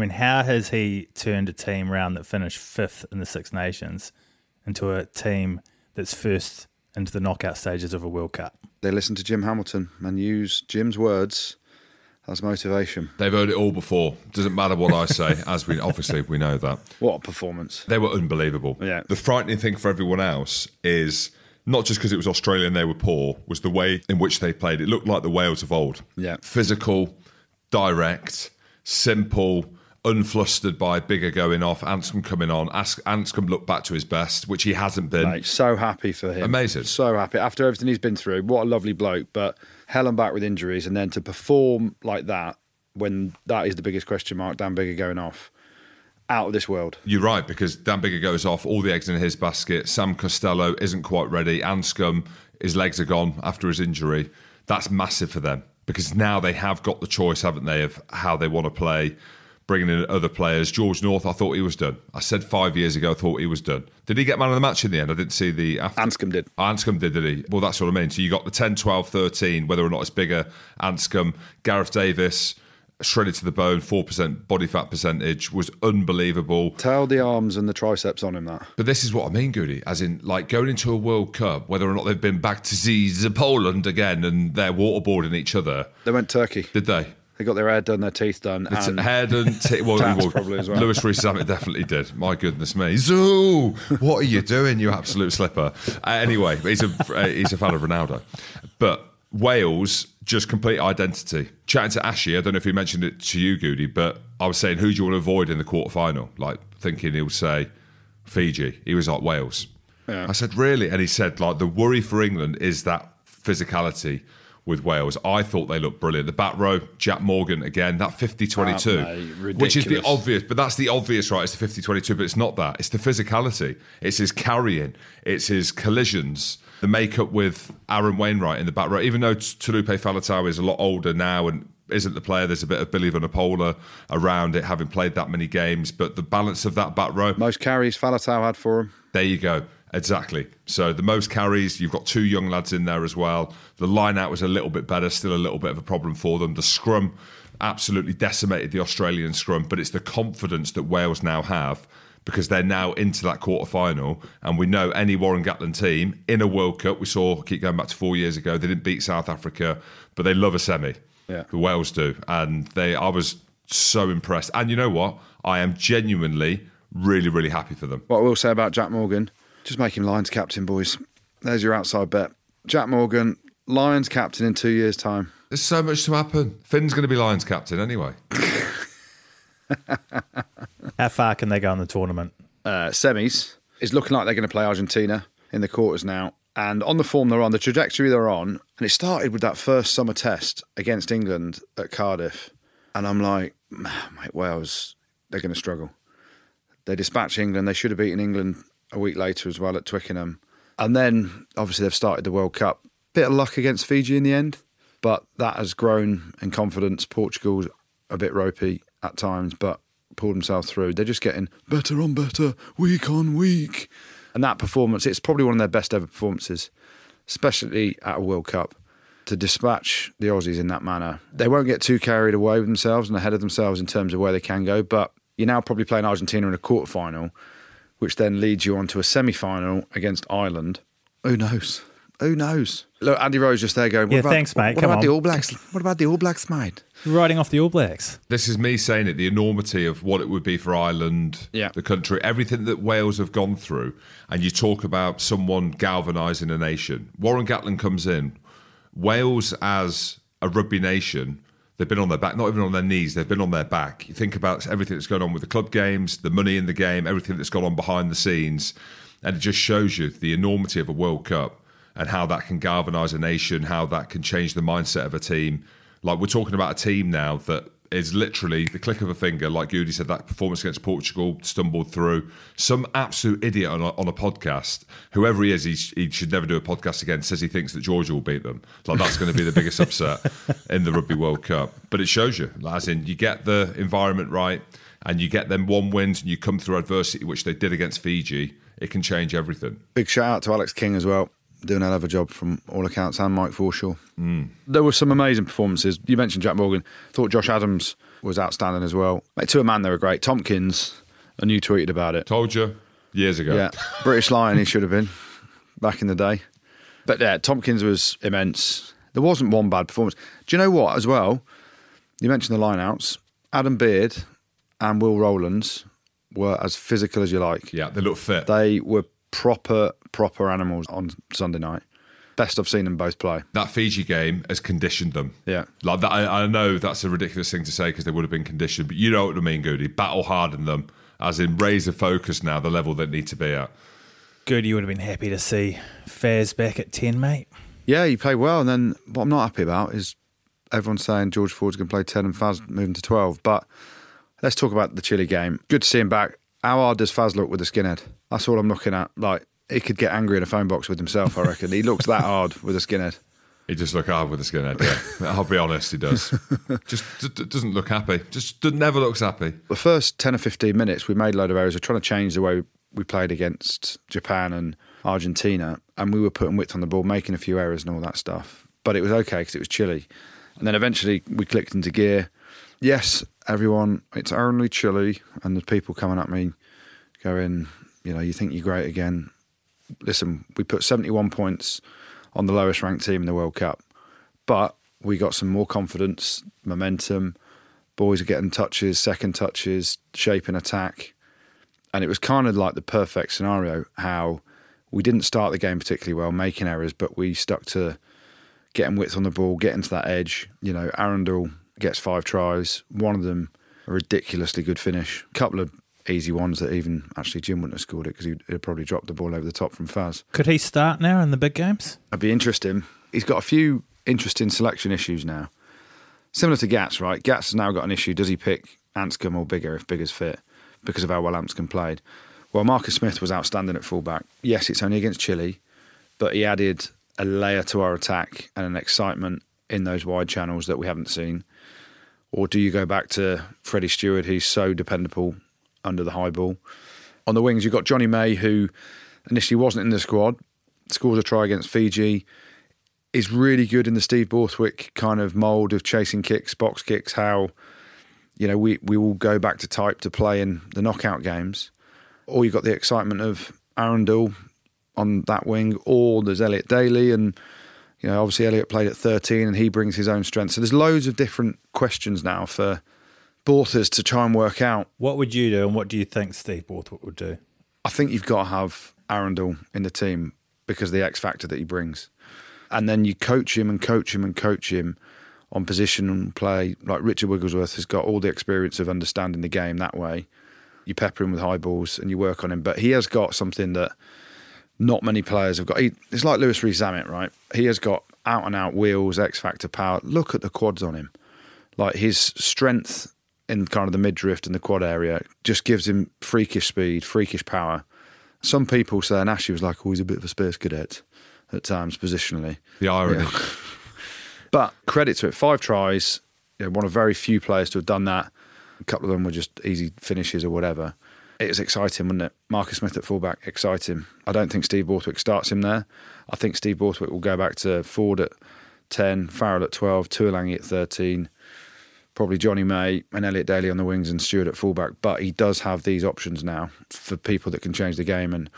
I mean, how has he turned a team round that finished fifth in the Six Nations into a team that's first into the knockout stages of a World Cup? They listen to Jim Hamilton and use Jim's words as motivation. They've heard it all before. Doesn't matter what I say, as we obviously we know that. What a performance. They were unbelievable. Yeah. The frightening thing for everyone else is not just because it was Australia and they were poor, was the way in which they played. It looked like the Wales of old. Yeah. Physical, direct, simple, unflustered by Biggar going off, Anscombe coming on. Ask, Anscombe looked back to his best, which he hasn't been. Mate, so happy for him. Amazing. So happy. After everything he's been through, what a lovely bloke. But hell and back with injuries and then to perform like that when that is the biggest question mark, Dan Biggar going off, out of this world. You're right, because Dan Biggar goes off, all the eggs in his basket. Sam Costelow isn't quite ready. Anscombe, his legs are gone after his injury. That's massive for them because now they have got the choice, haven't they, of how they want to play, bringing in other players. George North, I thought he was done. I said five years ago, I thought he was done. Did he get man of the match in the end? I didn't see the after. Anscombe did. Anscombe did, did he? Well, that's what I mean. So you got the 10, 12, 13, whether or not it's Biggar. Anscombe, Gareth Davies, shredded to the bone, 4% body fat percentage, was unbelievable. Tell the arms and the triceps on him that. But this is what I mean, Goody, as in like going into a World Cup, whether or not they've been back to see the Poland again and they're waterboarding each other. They went Turkey. Did they? They got their hair done, their teeth done. It's and hair done. T- well, well, probably as well. Lewis Rees Zammit definitely did. My goodness me, Zoo! What are you doing, you absolute slipper? Uh, anyway, he's a uh, he's a fan of Ronaldo, but Wales just complete identity. Chatting to Ashy, I don't know if he mentioned it to you, Goody, but I was saying, who do you want to avoid in the quarter final? Like thinking he'll say Fiji. He was like Wales. I said, really? And he said, like, the worry for England is that physicality with Wales. I thought they looked brilliant. The back row, Jac Morgan again, that 50 22, Ah, which is the obvious, but that's the obvious, right? It's the 50 22, but it's not that. It's the physicality. It's his carrying, it's his collisions, the makeup with Aaron Wainwright in the back row. Even though Taulupe Faletau is a lot older now and isn't the player, there's a bit of Billy Vunipola around it, having played that many games, but the balance of that back row, Most carries Faletau had for him. there you go. Exactly. So the most carries, you've got two young lads in there as well. The line out was a little bit better, still a little bit of a problem for them. The scrum absolutely decimated the Australian scrum, but it's the confidence that Wales now have because they're now into that quarter final. And we know any Warren Gatland team in a World Cup, we saw, keep going back to four years ago, they didn't beat South Africa, but they love a semi. Yeah. The Wales do. And they I was so impressed. And you know what? I am genuinely really, really happy for them. What I will say about Jac Morgan, just make him Lions captain, boys. There's your outside bet. Jac Morgan, Lions captain in two years' time. There's so much to happen. Finn's going to be Lions captain anyway. How far can they go in the tournament? uh, semis It's looking like they're going to play Argentina in the quarters now. And on the form they're on, the trajectory they're on, and it started with that first summer test against England at Cardiff. And I'm like, mate, Wales, they're going to struggle. They dispatch England. They should have beaten England a week later as well at Twickenham. And then obviously they've started the World Cup. Bit of luck against Fiji in the end, but that has grown in confidence. Portugal's a bit ropey at times, but pulled themselves through. They're just getting better on better, week on week. And that performance, it's probably one of their best ever performances, especially at a World Cup. To dispatch the Aussies in that manner, they won't get too carried away with themselves and ahead of themselves in terms of where they can go. But you're now probably playing Argentina in a quarter final, which then leads you on to a semi final against Ireland. Who knows? Who knows? Look, Andy Rose just there going. What Yeah, about, thanks, mate. What Come about the. All Blacks? What about the All Blacks, mate? Riding off the All Blacks. This is me saying it, the enormity of what it would be for Ireland, Yeah. the country, everything that Wales have gone through. And you talk about someone galvanising a nation. Warren Gatland comes in. Wales, as a rugby nation, they've been on their back, not even on their knees, they've been on their back. You think about everything that's going on with the club games, the money in the game, everything that's gone on behind the scenes. And it just shows you the enormity of a World Cup and how that can galvanise a nation, how that can change the mindset of a team. Like we're talking about a team now that is literally the click of a finger, like Goody said, that performance against Portugal stumbled through. Some absolute idiot on a, on a podcast, whoever he is, he, sh- he should never do a podcast again, says he thinks that Georgia will beat them. Like that's going to be the biggest upset in the Rugby World Cup. But it shows you, as in, you get the environment right and you get them one wins and you come through adversity, which they did against Fiji, it can change everything. Big shout out to Alex King as well, doing a hell of a job from all accounts, and Mike Forshaw. Mm. There were some amazing performances. You mentioned Jac Morgan. Thought Josh Adams was outstanding as well. Mate, to a man, they were great. Tompkins, and you tweeted about it. Told you years ago. Yeah, British Lion, he should have been back in the day. But yeah, Tompkins was immense. There wasn't one bad performance. Do you know what, as well? You mentioned the lineouts. Adam Beard and Will Rowlands were as physical as you like. Yeah, they look fit. They were proper, proper animals on Sunday night. Best I've seen them both play. that Fiji game has conditioned them. Yeah. Like that, I, I know that's a ridiculous thing to say because they would have been conditioned, but you know what I mean, Goody. Battle hardened them, as in razor focus now, the level they need to be at. Good, you would have been happy to see Faz back at 10, mate. Yeah, he played well. And then what I'm not happy about is everyone's saying George Ford's going to play 10 and Faz moving to 12. But let's talk about the Chile game. Good to see him back. How hard does Faz look with the skinhead? That's all I'm looking at. Like, he could get angry in a phone box with himself, I reckon. he looks that hard with a skinhead. He just look hard with a skinhead. Yeah, I'll be honest, he does. just d- doesn't look happy. Just d- never looks happy. The first 10 or 15 minutes, we made a load of errors. We're trying to change the way we played against Japan and Argentina. And we were putting width on the ball, making a few errors and all that stuff. But it was okay because it was Chile. And then eventually we clicked into gear. Yes, everyone, it's only Chile, And the people coming at me going, you know, you think you're great again. Listen, we put 71 points on the lowest ranked team in the World Cup. But we got some more confidence, momentum. Boys are getting touches, second touches, shaping attack. And it was kind of like the perfect scenario how we didn't start the game particularly well, making errors, but we stuck to getting width on the ball, getting to that edge. You know, Arundell gets five tries, one of them a ridiculously good finish. A couple of easy ones that even actually Jim wouldn't have scored it because he'd, he'd probably dropped the ball over the top from Faz. Could he start now in the big games? I'd be interesting. He's got a few interesting selection issues now. Similar to Gats, right? Gats has now got an issue. Does he pick Anscombe or Biggar if Biggar's fit because of how well Anscombe played? Well, Marcus Smith was outstanding at fullback. Yes, it's only against Chile, but he added a layer to our attack and an excitement in those wide channels that we haven't seen. Or do you go back to Freddie Steward, who's so dependable under the high ball? On the wings, you've got Jonny May, who initially wasn't in the squad, scores a try against Fiji, is really good in the Steve Borthwick kind of mould of chasing kicks, box kicks, how, you know, we, we will go back to type to play in the knockout games. Or you've got the excitement of Arundell on that wing, or there's Elliot Daly, and, you know, obviously Elliot played at 13 and he brings his own strength. So there's loads of different questions now for Borthers to try and work out. What would you do and what do you think Steve Borthwick would do? I think you've got to have Arundell in the team because of the X factor that he brings. And then you coach him and coach him and coach him on position and play. Like Richard Wigglesworth has got all the experience of understanding the game that way. You pepper him with high balls and you work on him. But he has got something that not many players have got. He, it's like Lewis Rees Zammit, right? He has got out and out wheels, X factor power. Look at the quads on him. Like his strength in kind of the midriff and the quad area just gives him freakish speed, freakish power. Some people say, and Ashley was like, oh, he's a bit of a space cadet at times, positionally. The irony. Yeah. But credit to it, five tries, you know, one of very few players to have done that. A couple of them were just easy finishes or whatever. It was exciting, wasn't it? Marcus Smith at fullback, exciting. I don't think Steve Borthwick starts him there. I think Steve Borthwick will go back to Ford at 10, Farrell at 12, Tuilagi at 13, probably Jonny May and Elliot Daly on the wings and Steward at fullback. But he does have these options now for people that can change the game. And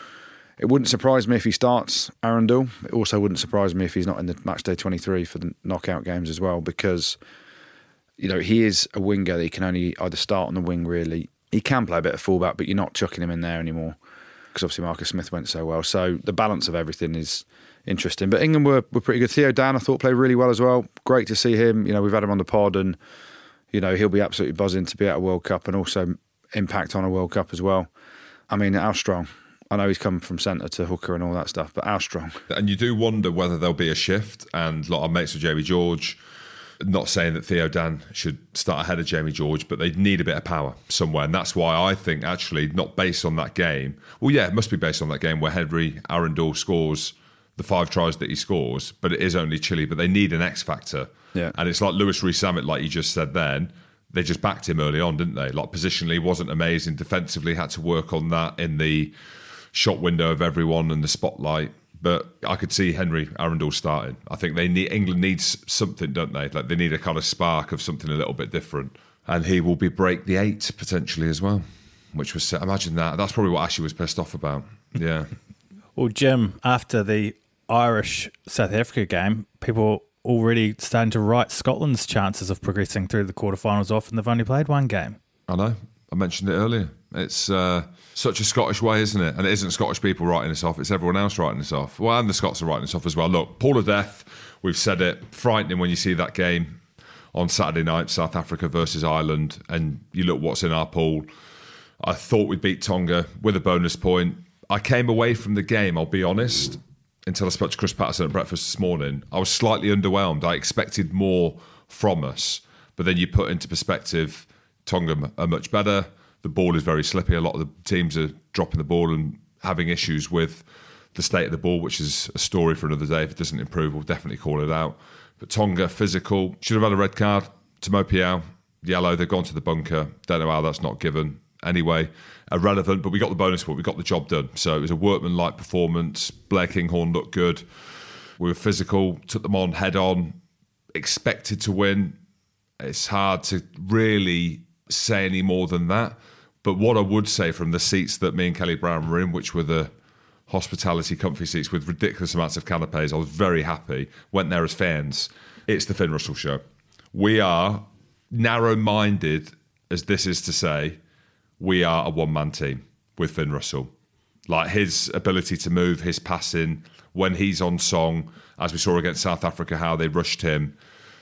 It wouldn't surprise me if he starts Arundell. It also wouldn't surprise me if he's not in the match day 23 for the knockout games as well, because you know he is a winger. That he can only either start on the wing. Really, he can play a bit of fullback, but you're not chucking him in there anymore because obviously Marcus Smith went so well. So the balance of everything is interesting. But England were, were pretty good. Theo Dan, I thought, played really well as well. Great to see him. You know, we've had him on the pod, and you know he'll be absolutely buzzing to be at a World Cup and also impact on a World Cup as well. I mean, how strong? I know he's come from centre to hooker and all that stuff, but how strong? And you do wonder whether there'll be a shift. And a lot of mates with Jamie George, not saying that Theo Dan should start ahead of Jamie George, but they need a bit of power somewhere. And that's why I think, actually, not based on that game. Well, yeah, it must be based on that game where Henry Arundell scores the five tries that he scores, but it is only Chile. But they need an X factor. Yeah. And it's like Lewis Rees-Zammit, like you just said then. They just backed him early on, didn't they? Like positionally wasn't amazing. Defensively had to work on that in the shot window of everyone and the spotlight. But I could see Henry Arundell starting. I think they need England needs something, don't they? Like they need a kind of spark of something a little bit different. And he will be break the eight potentially as well, which was imagine that. That's probably what Ashley was pissed off about. Yeah. Well, Jim, after the Irish South Africa game, people already starting to write Scotland's chances of progressing through the quarterfinals off, and they've only played one game. I know. I mentioned it earlier. It's uh, such a Scottish way, isn't it? And it isn't Scottish people writing this off, it's everyone else writing this off. Well, and the Scots are writing this off as well. Look, Pool of Death, we've said it, frightening when you see that game on Saturday night, South Africa versus Ireland, and you look what's in our pool. I thought we'd beat Tonga with a bonus point. I came away from the game, I'll be honest, until I spoke to Chris Paterson at breakfast this morning. I was slightly underwhelmed. I expected more from us, but then you put into perspective, Tonga are much better. The ball is very slippy. A lot of the teams are dropping the ball and having issues with the state of the ball, which is a story for another day. If it doesn't improve, we'll definitely call it out. But Tonga, physical, should have had a red card. Piao, yellow. They've gone to the bunker. Don't know how that's not given. Anyway, uh, irrelevant, but we got the bonus point. We got the job done. So it was a workman-like performance. Blair Kinghorn looked good. We were physical, took them on head on, expected to win. It's hard to really say any more than that. But what I would say from the seats that me and Kelly Brown were in, which were the hospitality comfy seats with ridiculous amounts of canapes, I was very happy. Went there as fans. It's the Finn Russell show. We are narrow minded, as this is to say, we are a one man team with Finn Russell. Like his ability to move, his passing, when he's on song, as we saw against South Africa, how they rushed him.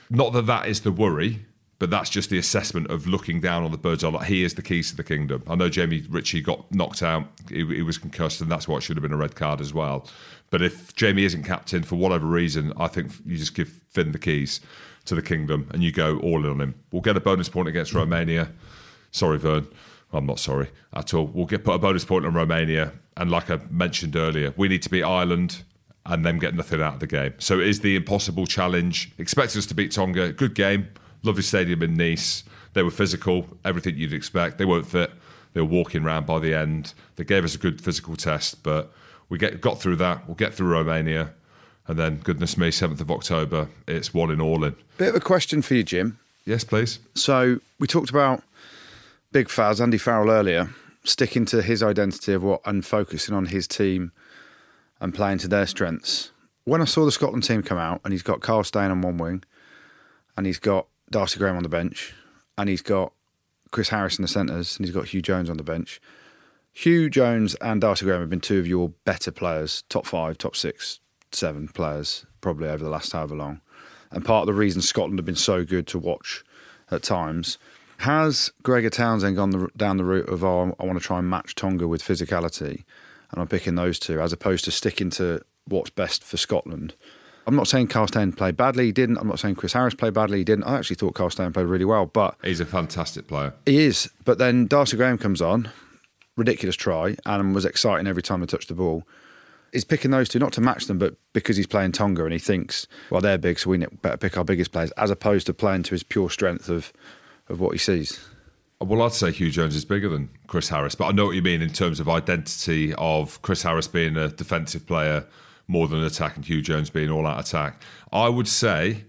Not that that is the worry, but that's just the assessment of looking down on the birds. Like he is the keys to the kingdom. I know Jamie Ritchie got knocked out; he, he was concussed, and that's why it should have been a red card as well. But if Jamie isn't captain for whatever reason, I think you just give Finn the keys to the kingdom and you go all in on him. We'll get a bonus point against Romania. Sorry, Vern. I'm not sorry at all. We'll get put a bonus point on Romania, and like I mentioned earlier, we need to beat Ireland and then get nothing out of the game. So it is the impossible challenge. Expect us to beat Tonga. Good game. Lovely stadium in Nice. They were physical, everything you'd expect. They weren't fit. They were walking around by the end. They gave us a good physical test, but we get got through that. We'll get through Romania, and then goodness me, seventh of October, it's one in all in. Bit of a question for you, Jim. Yes, please. So we talked about Big Faz, Andy Farrell earlier, sticking to his identity of what and focusing on his team and playing to their strengths. When I saw the Scotland team come out and he's got Carl Steyn on one wing and he's got Darcy Graham on the bench and he's got Chris Harris in the centres and he's got Hugh Jones on the bench. Hugh Jones and Darcy Graham have been two of your better players, top five, top six, seven players, probably over the last however long. And part of the reason Scotland have been so good to watch at times. Has Gregor Townsend gone the, down the route of, oh, I want to try and match Tonga with physicality, and I'm picking those two, as opposed to sticking to what's best for Scotland? I'm not saying Carl Steyn played badly, he didn't. I'm not saying Chris Harris played badly, he didn't. I actually thought Carl Steyn played really well, but. He's a fantastic player. He is. But then Darcy Graham comes on, ridiculous try, and was exciting every time he touched the ball. He's picking those two, not to match them, but because he's playing Tonga and he thinks, well, they're big, so we better pick our biggest players, as opposed to playing to his pure strength of, of what he sees. Well, I'd say Hugh Jones is bigger than Chris Harris, but I know what you mean in terms of identity of Chris Harris being a defensive player more than an attack and Hugh Jones being all out attack. I would say,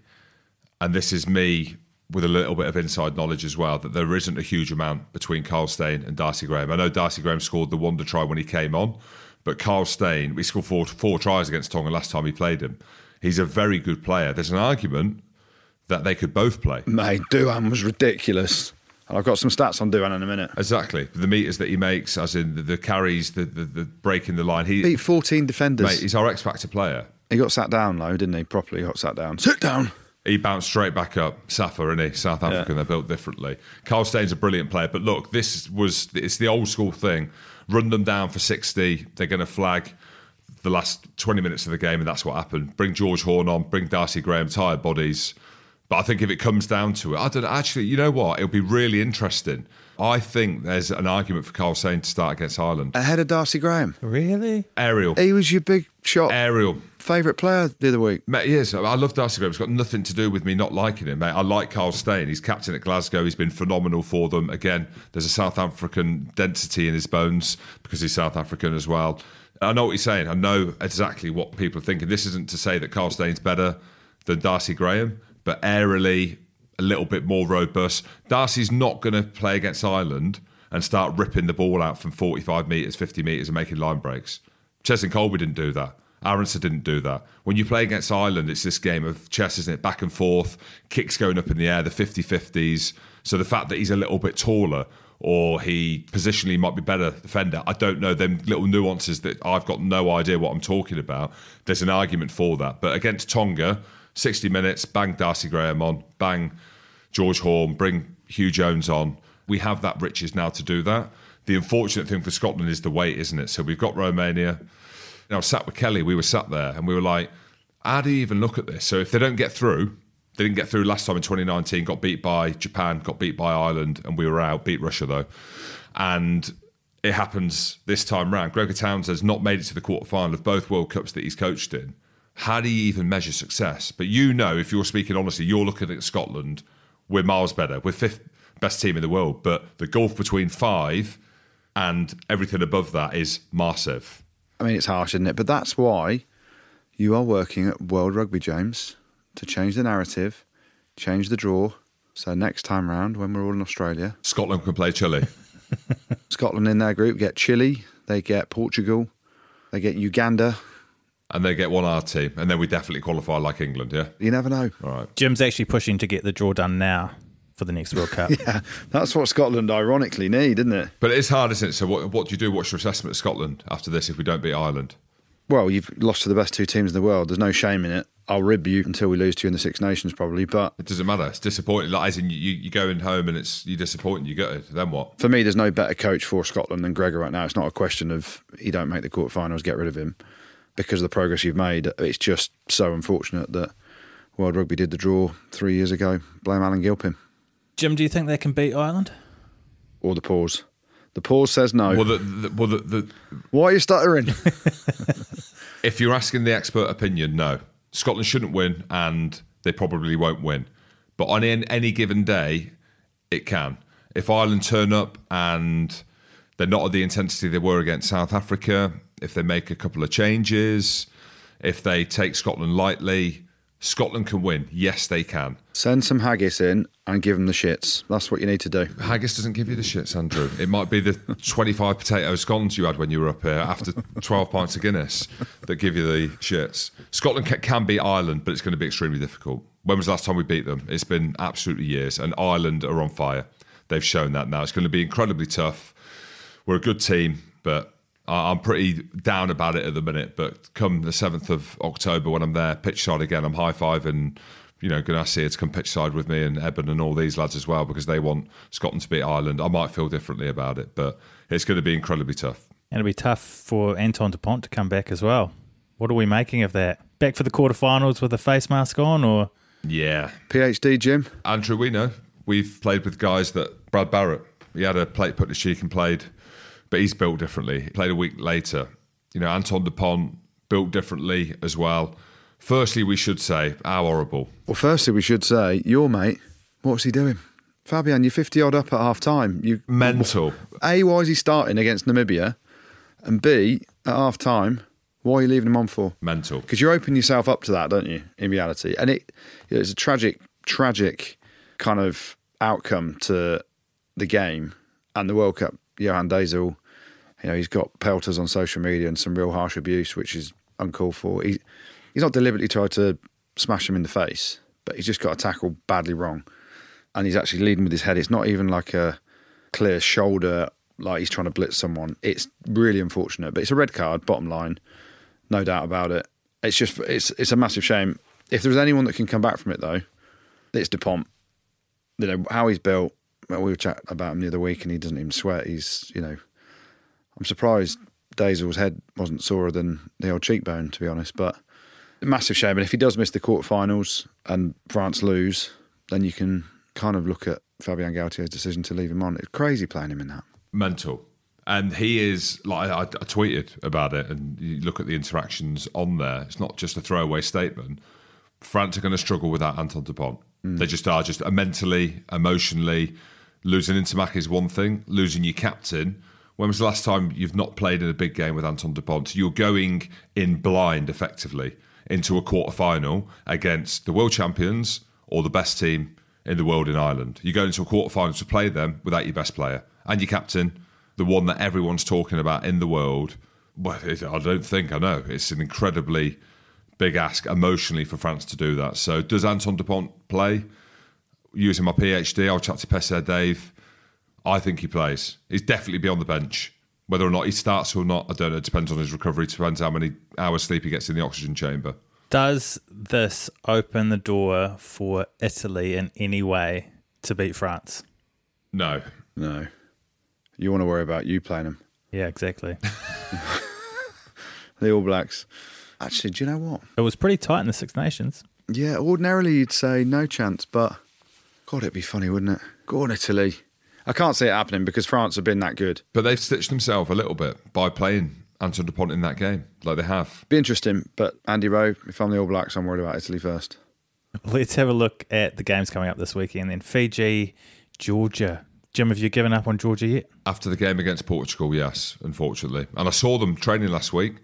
and this is me with a little bit of inside knowledge as well, that there isn't a huge amount between Carl Steyn and Darcy Graham. I know Darcy Graham scored the wonder try when he came on, But Carl Steyn, we scored four, four tries against Tonga last time he played him. He's a very good player. There's an argument that they could both play. Mate, Duhan was ridiculous. And I've got some stats on Duhan in a minute. Exactly. The meters that he makes, as in the, the carries, the, the, the breaking the line. He Beat 14 defenders. Mate, he's our X Factor player. He got sat down though, didn't he? Properly got sat down. Sit down. He bounced straight back up. Safa, isn't he? South African, they're built differently. Carl Steyn's a brilliant player, but look, this was it's the old school thing. Run them down for 60, they're going to flag the last 20 minutes of the game, and that's what happened. Bring George Horn on, bring Darcy Graham, tired bodies. But I think if it comes down to it, I don't actually, you know what? It'll be really interesting. I think there's an argument for Carl Steyn to start against Ireland. Ahead of Darcy Graham. Really? Ariel. He was your big shot. Ariel. Favourite player the other week. Mate, he is. I love Darcy Graham. It's got nothing to do with me not liking him, mate. I like Carl Steyn. He's captain at Glasgow. He's been phenomenal for them. Again, there's a South African density in his bones because he's South African as well. I know what you're saying. I know exactly what people are thinking. This isn't to say that Carl Steyn's better than Darcy Graham, but airily a little bit more robust. Darcy's not going to play against Ireland and start ripping the ball out from 45 metres, 50 metres and making line breaks. Cheslin Kolbe didn't do that. Aronson didn't do that. When you play against Ireland, it's this game of chess, isn't it? Back and forth, kicks going up in the air, the 50 50s. So the fact that he's a little bit taller or he positionally might be better defender, I don't know. Them little nuances that I've got no idea what I'm talking about. There's an argument for that. But against Tonga, 60 minutes, bang Darcy Graham on, bang George Horn, bring Hugh Jones on. We have that riches now to do that. The unfortunate thing for Scotland is the weight, isn't it? So we've got Romania. I was sat with Kelly, we were sat there and we were like, how do you even look at this? So if they don't get through, they didn't get through last time in 2019, got beat by Japan, got beat by Ireland, and we were out, beat Russia though. And it happens this time round. Gregor Townsend has not made it to the quarterfinal of both World Cups that he's coached in. How do you even measure success? But you know, if you're speaking honestly, you're looking at Scotland, we're miles better. We're fifth best team in the world. But the gulf between five and everything above that is massive. I mean, it's harsh, isn't it? But that's why you are working at World Rugby, James, to change the narrative, change the draw. So next time round, when we're all in Australia, Scotland can play Chile. Scotland in their group get Chile, they get Portugal, they get Uganda. And they get one R team, and then we definitely qualify like England, yeah? You never know. All right. Jim's actually pushing to get the draw done now for the next World Cup. Yeah, that's what Scotland ironically need, isn't it? But it's hard, isn't it? So what, what do you do? What's your assessment of Scotland after this if we don't beat Ireland? Well, you've lost to the best two teams in the world. There's no shame in it. I'll rib you until we lose to you in the Six Nations, probably. But It doesn't matter. It's disappointing. Like, as in, you, you going home and it's you're disappointed. You get it. Then what? for me, there's no better coach for Scotland than Gregor right now. It's not a question of you don't make the quarterfinals, get rid of him because of the progress you've made. It's just so unfortunate that World Rugby did the draw three years ago. Blame Alan Gilpin Jim, do you think they can beat Ireland? or the pause. The pause says no. Well, the, the, well, the, the, Why are you stuttering? if you're asking the expert opinion, no, Scotland shouldn't win, and they probably won't win. But on any, any given day, it can. If Ireland turn up and they're not at the intensity they were against South Africa, if they make a couple of changes, if they take Scotland lightly, Scotland can win. Yes, they can. Send some haggis in and give them the shits. That's what you need to do. Haggis doesn't give you the shits, Andrew. It might be the 25 potato scones you had when you were up here after 12 pints of Guinness that give you the shits. Scotland can beat Ireland, but it's going to be extremely difficult. When was the last time we beat them? It's been absolutely years, and Ireland are on fire. They've shown that now. It's going to be incredibly tough. We're a good team, but I'm pretty down about it at the minute. But come the 7th of October, when I'm there, pitch side again, I'm high fiving you know, Ganassi to see it to come pitch side with me and Eben and all these lads as well because they want Scotland to beat Ireland. I might feel differently about it, but it's going to be incredibly tough. And it'll be tough for Anton Dupont to come back as well. What are we making of that? Back for the quarterfinals with a face mask on, or Yeah. PhD, Jim. Andrew, we know. We've played with guys that Brad Barrett, he had a plate put in his cheek and played, but he's built differently. He played a week later. You know, Anton Dupont built differently as well. Firstly, we should say how horrible. Well, firstly, we should say, your mate, what's he doing? Fabien, you're 50 odd up at half time. You Mental. A, why is he starting against Namibia? And B, at half time, why are you leaving him on for? Mental. Because you open yourself up to that, don't you, in reality? And it it's a tragic, tragic kind of outcome to the game and the World Cup. Johan Deysel, You know, he's got pelters on social media and some real harsh abuse, which is uncalled for. He, he's not deliberately tried to smash him in the face, but he's just got a tackle badly wrong. And he's actually leading with his head. It's not even like a clear shoulder, like he's trying to blitz someone. It's really unfortunate, but it's a red card, bottom line, no doubt about it. It's just, it's, it's a massive shame. If there's anyone that can come back from it, though, it's DuPont. You know, how he's built, well, we were chatting about him the other week and he doesn't even sweat. He's, you know, I'm surprised Deysel's head wasn't sorer than the old cheekbone, to be honest. But massive shame. And if he does miss the quarterfinals and France lose, then you can kind of look at Fabien Galthié's decision to leave him on. It's crazy playing him in that. mental. And he is like I, I tweeted about it, and you look at the interactions on there. It's not just a throwaway statement. France are going to struggle without Anton Dupont. Mm. They just are, just mentally, emotionally. Losing Ntamack is one thing. Losing your captain. When was the last time you've not played in a big game with Anton Dupont? You're going in blind, effectively, into a quarter final against the world champions or the best team in the world in Ireland. You go into a quarter final to play them without your best player and your captain, the one that everyone's talking about in the world. Well, I don't think I know. It's an incredibly big ask emotionally for France to do that. So, does Anton Dupont play? Using my PhD, I'll chat to Pesser Dave. I think he plays. He's definitely be on the bench. Whether or not he starts or not, I don't know. It depends on his recovery. It Depends how many hours sleep he gets in the oxygen chamber. Does this open the door for Italy in any way to beat France? No, No. You want to worry about you playing him. Yeah, exactly. The All Blacks. Actually, do you know what? it was pretty tight in the Six Nations. Yeah, ordinarily you'd say no chance, but God, it'd be funny, wouldn't it? Go on, Italy. I can't see it happening because France have been that good. but they've stitched themselves a little bit by playing Anton Dupont in that game, like they have. Be interesting, but Andy Rowe, if I'm the All Blacks, I'm worried about Italy first. Let's have a look at the games coming up this weekend. Then Fiji, Georgia. Jim, have you given up on Georgia yet? After the game against Portugal, yes, unfortunately. And I saw them training last week.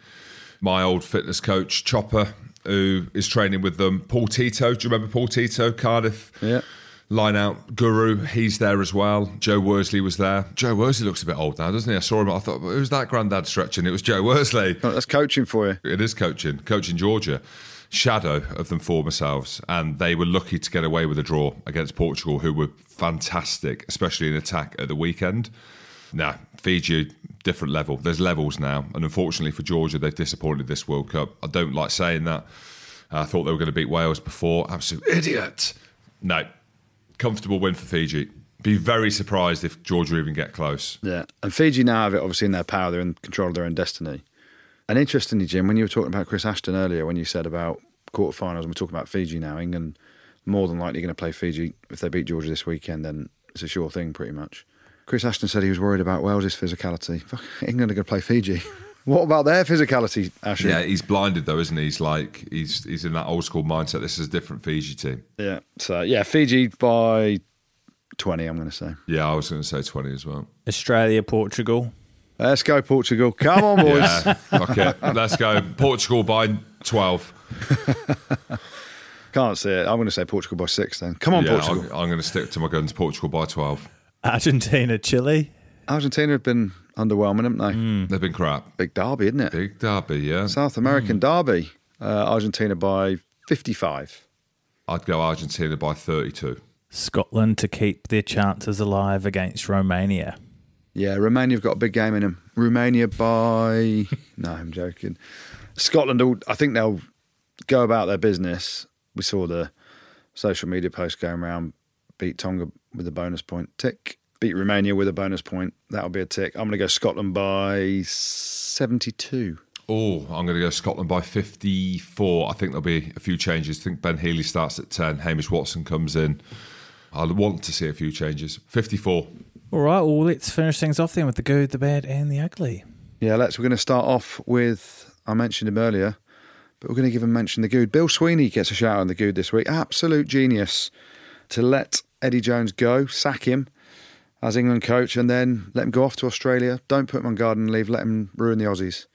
My old fitness coach, Chopper, who is training with them. Paul Tito, do you remember Paul Tito, Cardiff? Yeah. Line out guru, he's there as well. Joe Worsley was there. Joe Worsley looks a bit old now, doesn't he? I saw him. I thought, who's that granddad stretching? It was Joe Worsley. Oh, that's coaching for you. It is coaching, coaching Georgia. Shadow of them former selves, and they were lucky to get away with a draw against Portugal, who were fantastic, especially in attack at the weekend. Nah, Fiji, different level. There's levels now, and unfortunately for Georgia, they've disappointed this World Cup. I don't like saying that. I thought they were going to beat Wales before. Absolute idiot. No, comfortable win for Fiji. Be very surprised if Georgia even get close. Yeah. And Fiji now have it obviously in their power. They're in control of their own destiny. And interestingly, Jim, when you were talking about Chris Ashton earlier, when you said about quarterfinals, and we're talking about Fiji now, England more than likely going to play Fiji. If they beat Georgia this weekend, then it's a sure thing, pretty much. Chris Ashton said he was worried about Wales's physicality. Fuck, England are going to play Fiji. what about their physicality, Ashton? Yeah, he's blinded though, isn't he? He's like he's he's in that old school mindset. This is a different Fiji team. Yeah. So, yeah, Fiji by 20, I'm going to say. Yeah, I was going to say twenty as well. Australia, Portugal. Let's go, Portugal. Come on, boys. Yeah, okay, let's go. Portugal by twelve. Can't see it. I'm going to say Portugal by six then. Come on, yeah, Portugal. I'm, I'm going to stick to my guns. Portugal by twelve. Argentina, Chile. Argentina have been underwhelming, haven't they? They've been crap. Big derby, isn't it? Big derby, yeah. South American derby. Uh, Argentina by 55. I'd go Argentina by thirty-two. Scotland to keep their chances alive against Romania. Yeah, Romania have got a big game in them. Romania by. no, I'm joking. Scotland, will, I think they'll go about their business. We saw the social media post going around beat Tonga with a bonus point. Tick. Beat Romania with a bonus point. That'll be a tick. I'm going to go Scotland by 72. Oh, I'm going to go Scotland by 54. I think there'll be a few changes. I think Ben Healy starts at 10. Hamish Watson comes in. I want to see a few changes. 54. All right, well, let's finish things off then with the good, the bad, and the ugly. Yeah, let's. We're going to start off with. I mentioned him earlier, but we're going to give him mention the good. Bill Sweeney gets a shout on the good this week. Absolute genius to let Eddie Jones go, sack him as England coach, and then let him go off to Australia. Don't put him on garden leave. Let him ruin the Aussies.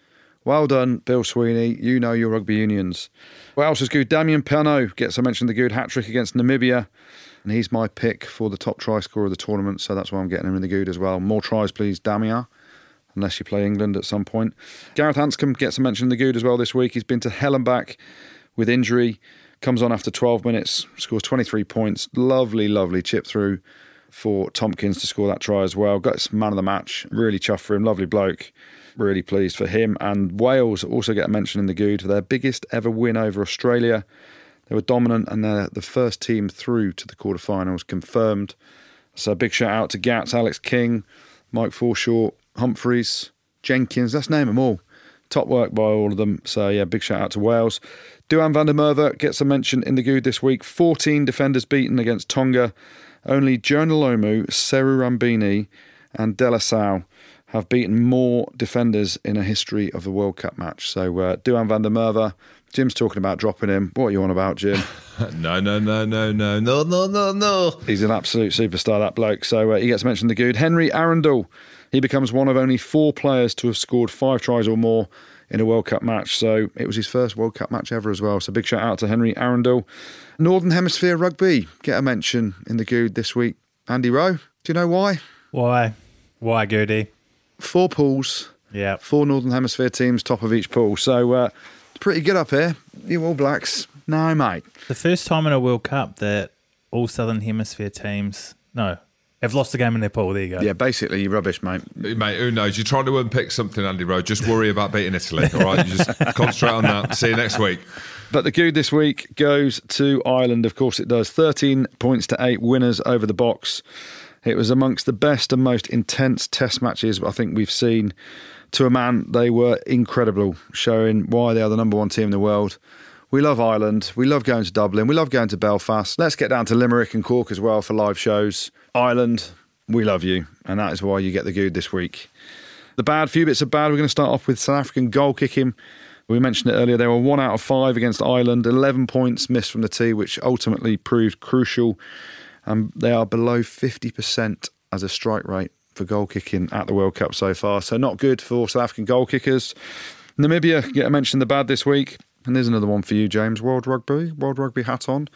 Well done, Bill Sweeney. You know your rugby unions. What else is good? Damian Penaud gets, I mentioned, the good hat trick against Namibia. And he's my pick for the top try scorer of the tournament. So that's why I'm getting him in the good as well. More tries, please, Damian. unless you play England at some point. Gareth Anscombe gets a mention in the good as well this week. He's been to hell and back with injury, comes on after 12 minutes, scores 23 points. Lovely, lovely chip through for Tompkins to score that try as well. Got man of the match. Really chuffed for him. Lovely bloke. Really pleased for him. And Wales also get a mention in the good for their biggest ever win over Australia. They were dominant and they're the first team through to the quarterfinals, confirmed. So big shout out to Gats, Alex King, Mike Forshaw, Humphreys, Jenkins. Let's name them all. Top work by all of them. So yeah, big shout out to Wales. Duhan van der Merwe gets a mention in the good this week. 14 defenders beaten against Tonga. Only Jonah Lomu, Seru Rabeni, and Delasau have beaten more defenders in a history of the World Cup match. So uh, Duhan van der Merwe, Jim's talking about dropping him. What are you on about, Jim? no, no, no, no, no, no, no, no, no. He's an absolute superstar, that bloke. So uh, he gets mentioned the good. Henry Arundell, he becomes one of only four players to have scored five tries or more in a World Cup match. So it was his first World Cup match ever as well. So big shout out to Henry Arundell. Northern Hemisphere Rugby get a mention in the good this week. Andy Rowe, do you know why? Why? Why, Goody? Four pools. Yeah. Four Northern Hemisphere teams, top of each pool. So uh, it's pretty good up here. You All Blacks. No, mate. The first time in a World Cup that all Southern Hemisphere teams, no, have lost the game in their pool. There you go. Yeah, basically, you're rubbish, mate. Mate, who knows? You're trying to unpick something, Andy Rowe. Just worry about beating Italy, all right? You just concentrate on that. See you next week. But the good this week goes to Ireland. Of course, it does. 13 points to eight winners over the Boks. It was amongst the best and most intense test matches I think we've seen. To a man, they were incredible, showing why they are the number one team in the world. We love Ireland. We love going to Dublin. We love going to Belfast. Let's get down to Limerick and Cork as well for live shows. Ireland, we love you. And that is why you get the good this week. The bad, few bits of bad. We're going to start off with South African goal kicking. We mentioned it earlier. They were one out of five against Ireland, 11 points missed from the tee, which ultimately proved crucial. And they are below 50% as a strike rate for goal kicking at the World Cup so far. So not good for South African goal kickers. Namibia get a mention the bad this week. And there's another one for you, James. World Rugby, World Rugby hat on.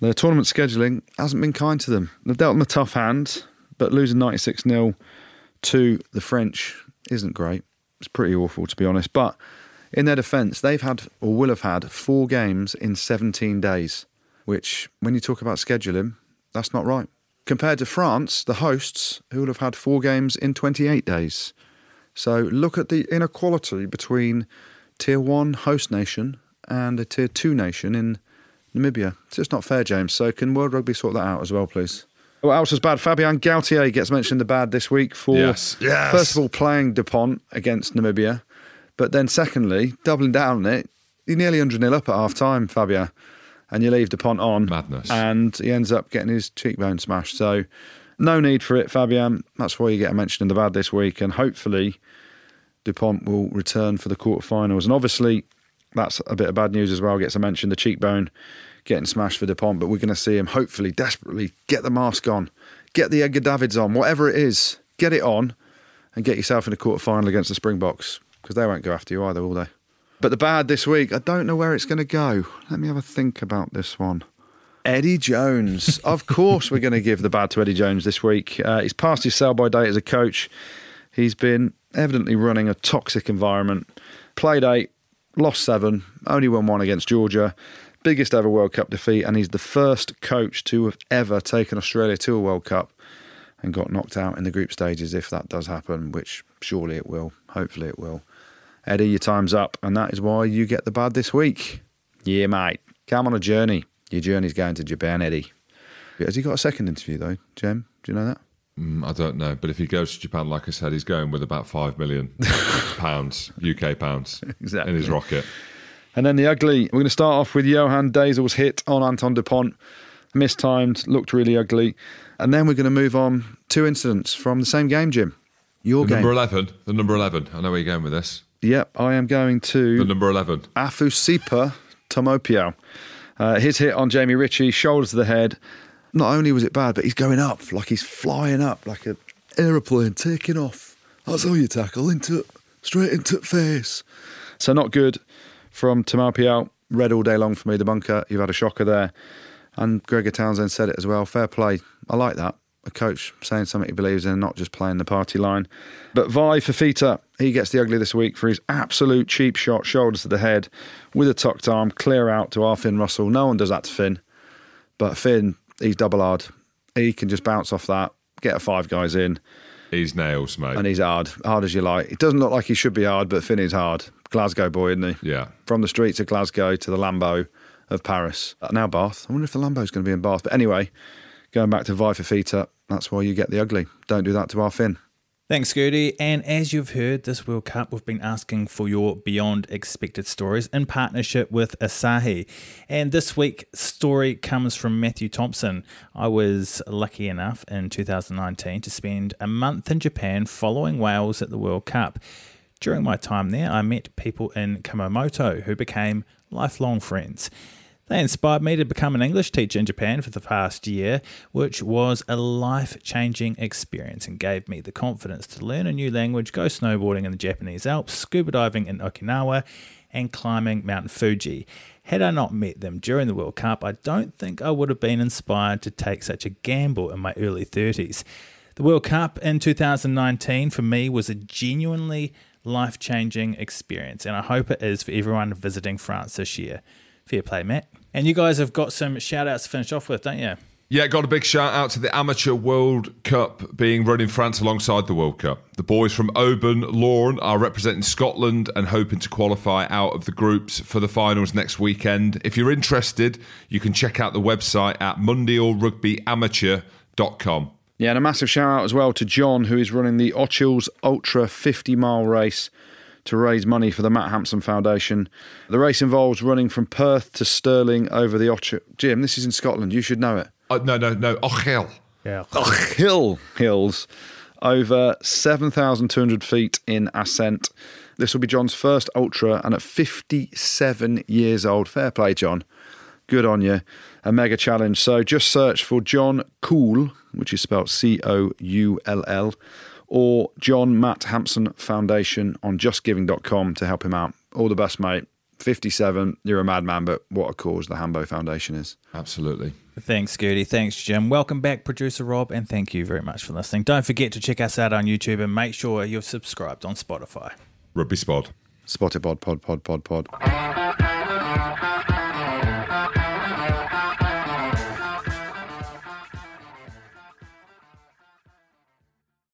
The tournament scheduling hasn't been kind to them. They've dealt them a tough hand, but losing 96 0 to the French isn't great. It's pretty awful, to be honest. But in their defence, they've had or will have had four games in 17 days, which, when you talk about scheduling, that's not right. Compared to France, the hosts, who will have had four games in 28 days. So look at the inequality between tier one host nation and a tier two nation in Namibia. It's just not fair, James. So can World Rugby sort that out as well, please? What else was bad? Fabien Galthié gets mentioned in the bad this week for Yes, yes. first of all playing Dupont against Namibia, but then secondly doubling down on it. You're nearly 100 nil up at half time, Fabien, and you leave Dupont on. Madness. And he ends up getting his cheekbone smashed. So no need for it, Fabien. That's why you get a mention in the bad this week, and hopefully Dupont will return for the quarterfinals. And obviously, that's a bit of bad news as well. Gets a mention the cheekbone getting smashed for Dupont, but we're going to see him hopefully desperately get the mask on, get the Edgar Davids on, whatever it is, get it on, and get yourself in a quarterfinal against the Springboks because they won't go after you either, will they? But the bad this week, I don't know where it's going to go. Let me have a think about this one. Eddie Jones. of course, we're going to give the bad to Eddie Jones this week. Uh, he's passed his sell by date as a coach. He's been evidently running a toxic environment. Played eight, lost seven, only won one against Georgia. Biggest ever World Cup defeat, and he's the first coach to have ever taken Australia to a World Cup and got knocked out in the group stages if that does happen, which surely it will. Hopefully it will. Eddie, your time's up, and that is why you get the bad this week. Yeah, mate. Come on a journey. Your journey's going to Japan, Eddie. Has he got a second interview, though, Jem? Do you know that? Mm, I don't know, but if he goes to Japan, like I said, he's going with about five million pounds, UK pounds, Exactly. in his rocket. And then the ugly. We're going to start off with Johan Deysel's hit on Anton Dupont. Mistimed, looked really ugly. And then we're going to move on. Two incidents from the same game, Jim. Your The game. number eleven, the number eleven. I know where you're going with this. Yep, I am going to The number eleven. Afusipa Taumoepeau. Uh, his hit on Jamie Ritchie, shoulders to the head. Not only was it bad, but he's going up like he's flying up like an aeroplane taking off. That's how you tackle into it, straight into the face. So not good from Taumoepeau. Red all day long for me, the bunker. You've had a shocker there. And Gregor Townsend said it as well. Fair play. I like that. a coach saying something he believes in, and not just playing the party line. But Vi Fifita, he gets the ugly this week for his absolute cheap shot, shoulders to the head, with a tucked arm, clear out to our Finn Russell. No one does that to Finn. But Finn, he's double hard. He can just bounce off that, get a five guys in, He's nails, mate. and he's hard, hard as you like. It doesn't look like he should be hard, but Finn is hard. Glasgow boy, isn't he? yeah. From the streets of Glasgow to the Lambeau of Paris. Uh, now Bath. I wonder if the Lambeau's going to be in Bath. But anyway, going back to Vi that's why you get the ugly. Don't do that to our Finn. Thanks, Gertie. And as you've heard, this World Cup, we've been asking for your beyond expected stories in partnership with Asahi. And this week's story comes from Matthew Thompson. I was lucky enough in 2019 to spend a month in Japan following Wales at the World Cup. During my time there, I met people in Kumamoto who became lifelong friends. They inspired me to become an English teacher in Japan for the past year, which was a life changing experience and gave me the confidence to learn a new language, go snowboarding in the Japanese Alps, scuba diving in Okinawa, and climbing Mount Fuji. Had I not met them during the World Cup, I don't think I would have been inspired to take such a gamble in my early 30s. The World Cup in 2019 for me was a genuinely life changing experience, and I hope it is for everyone visiting France this year. Fair play, Matt. And you guys have got some shout outs to finish off with, don't you? Yeah, got a big shout out to the Amateur World Cup being run in France alongside the World Cup. The boys from Oban Lorne are representing Scotland and hoping to qualify out of the groups for the finals next weekend. If you're interested, you can check out the website at mundialrugbyamateur.com. Yeah, and a massive shout out as well to John, who is running the Ochils Ultra 50 mile race to raise money for the Matt Hampson Foundation. The race involves running from Perth to Stirling over the Ochil. Jim, this is in Scotland. You should know it. Uh, no, no, no. Ochel. Yeah. Hill hills over 7,200 feet in ascent. This will be John's first ultra, and at 57 years old, fair play, John. Good on you. A mega challenge. So just search for John Coull, which is spelled C O U L L, or John Matt Hampson Foundation on justgiving.com to help him out. All the best, mate. 57, you're a madman, but what a cause the Hambo Foundation is. Absolutely. Thanks, Gertie. Thanks, Jim. Welcome back, producer Rob, and thank you very much for listening. Don't forget to check us out on YouTube and make sure you're subscribed on Spotify. Rugby Spod. Spotted pod, pod, pod, pod, pod.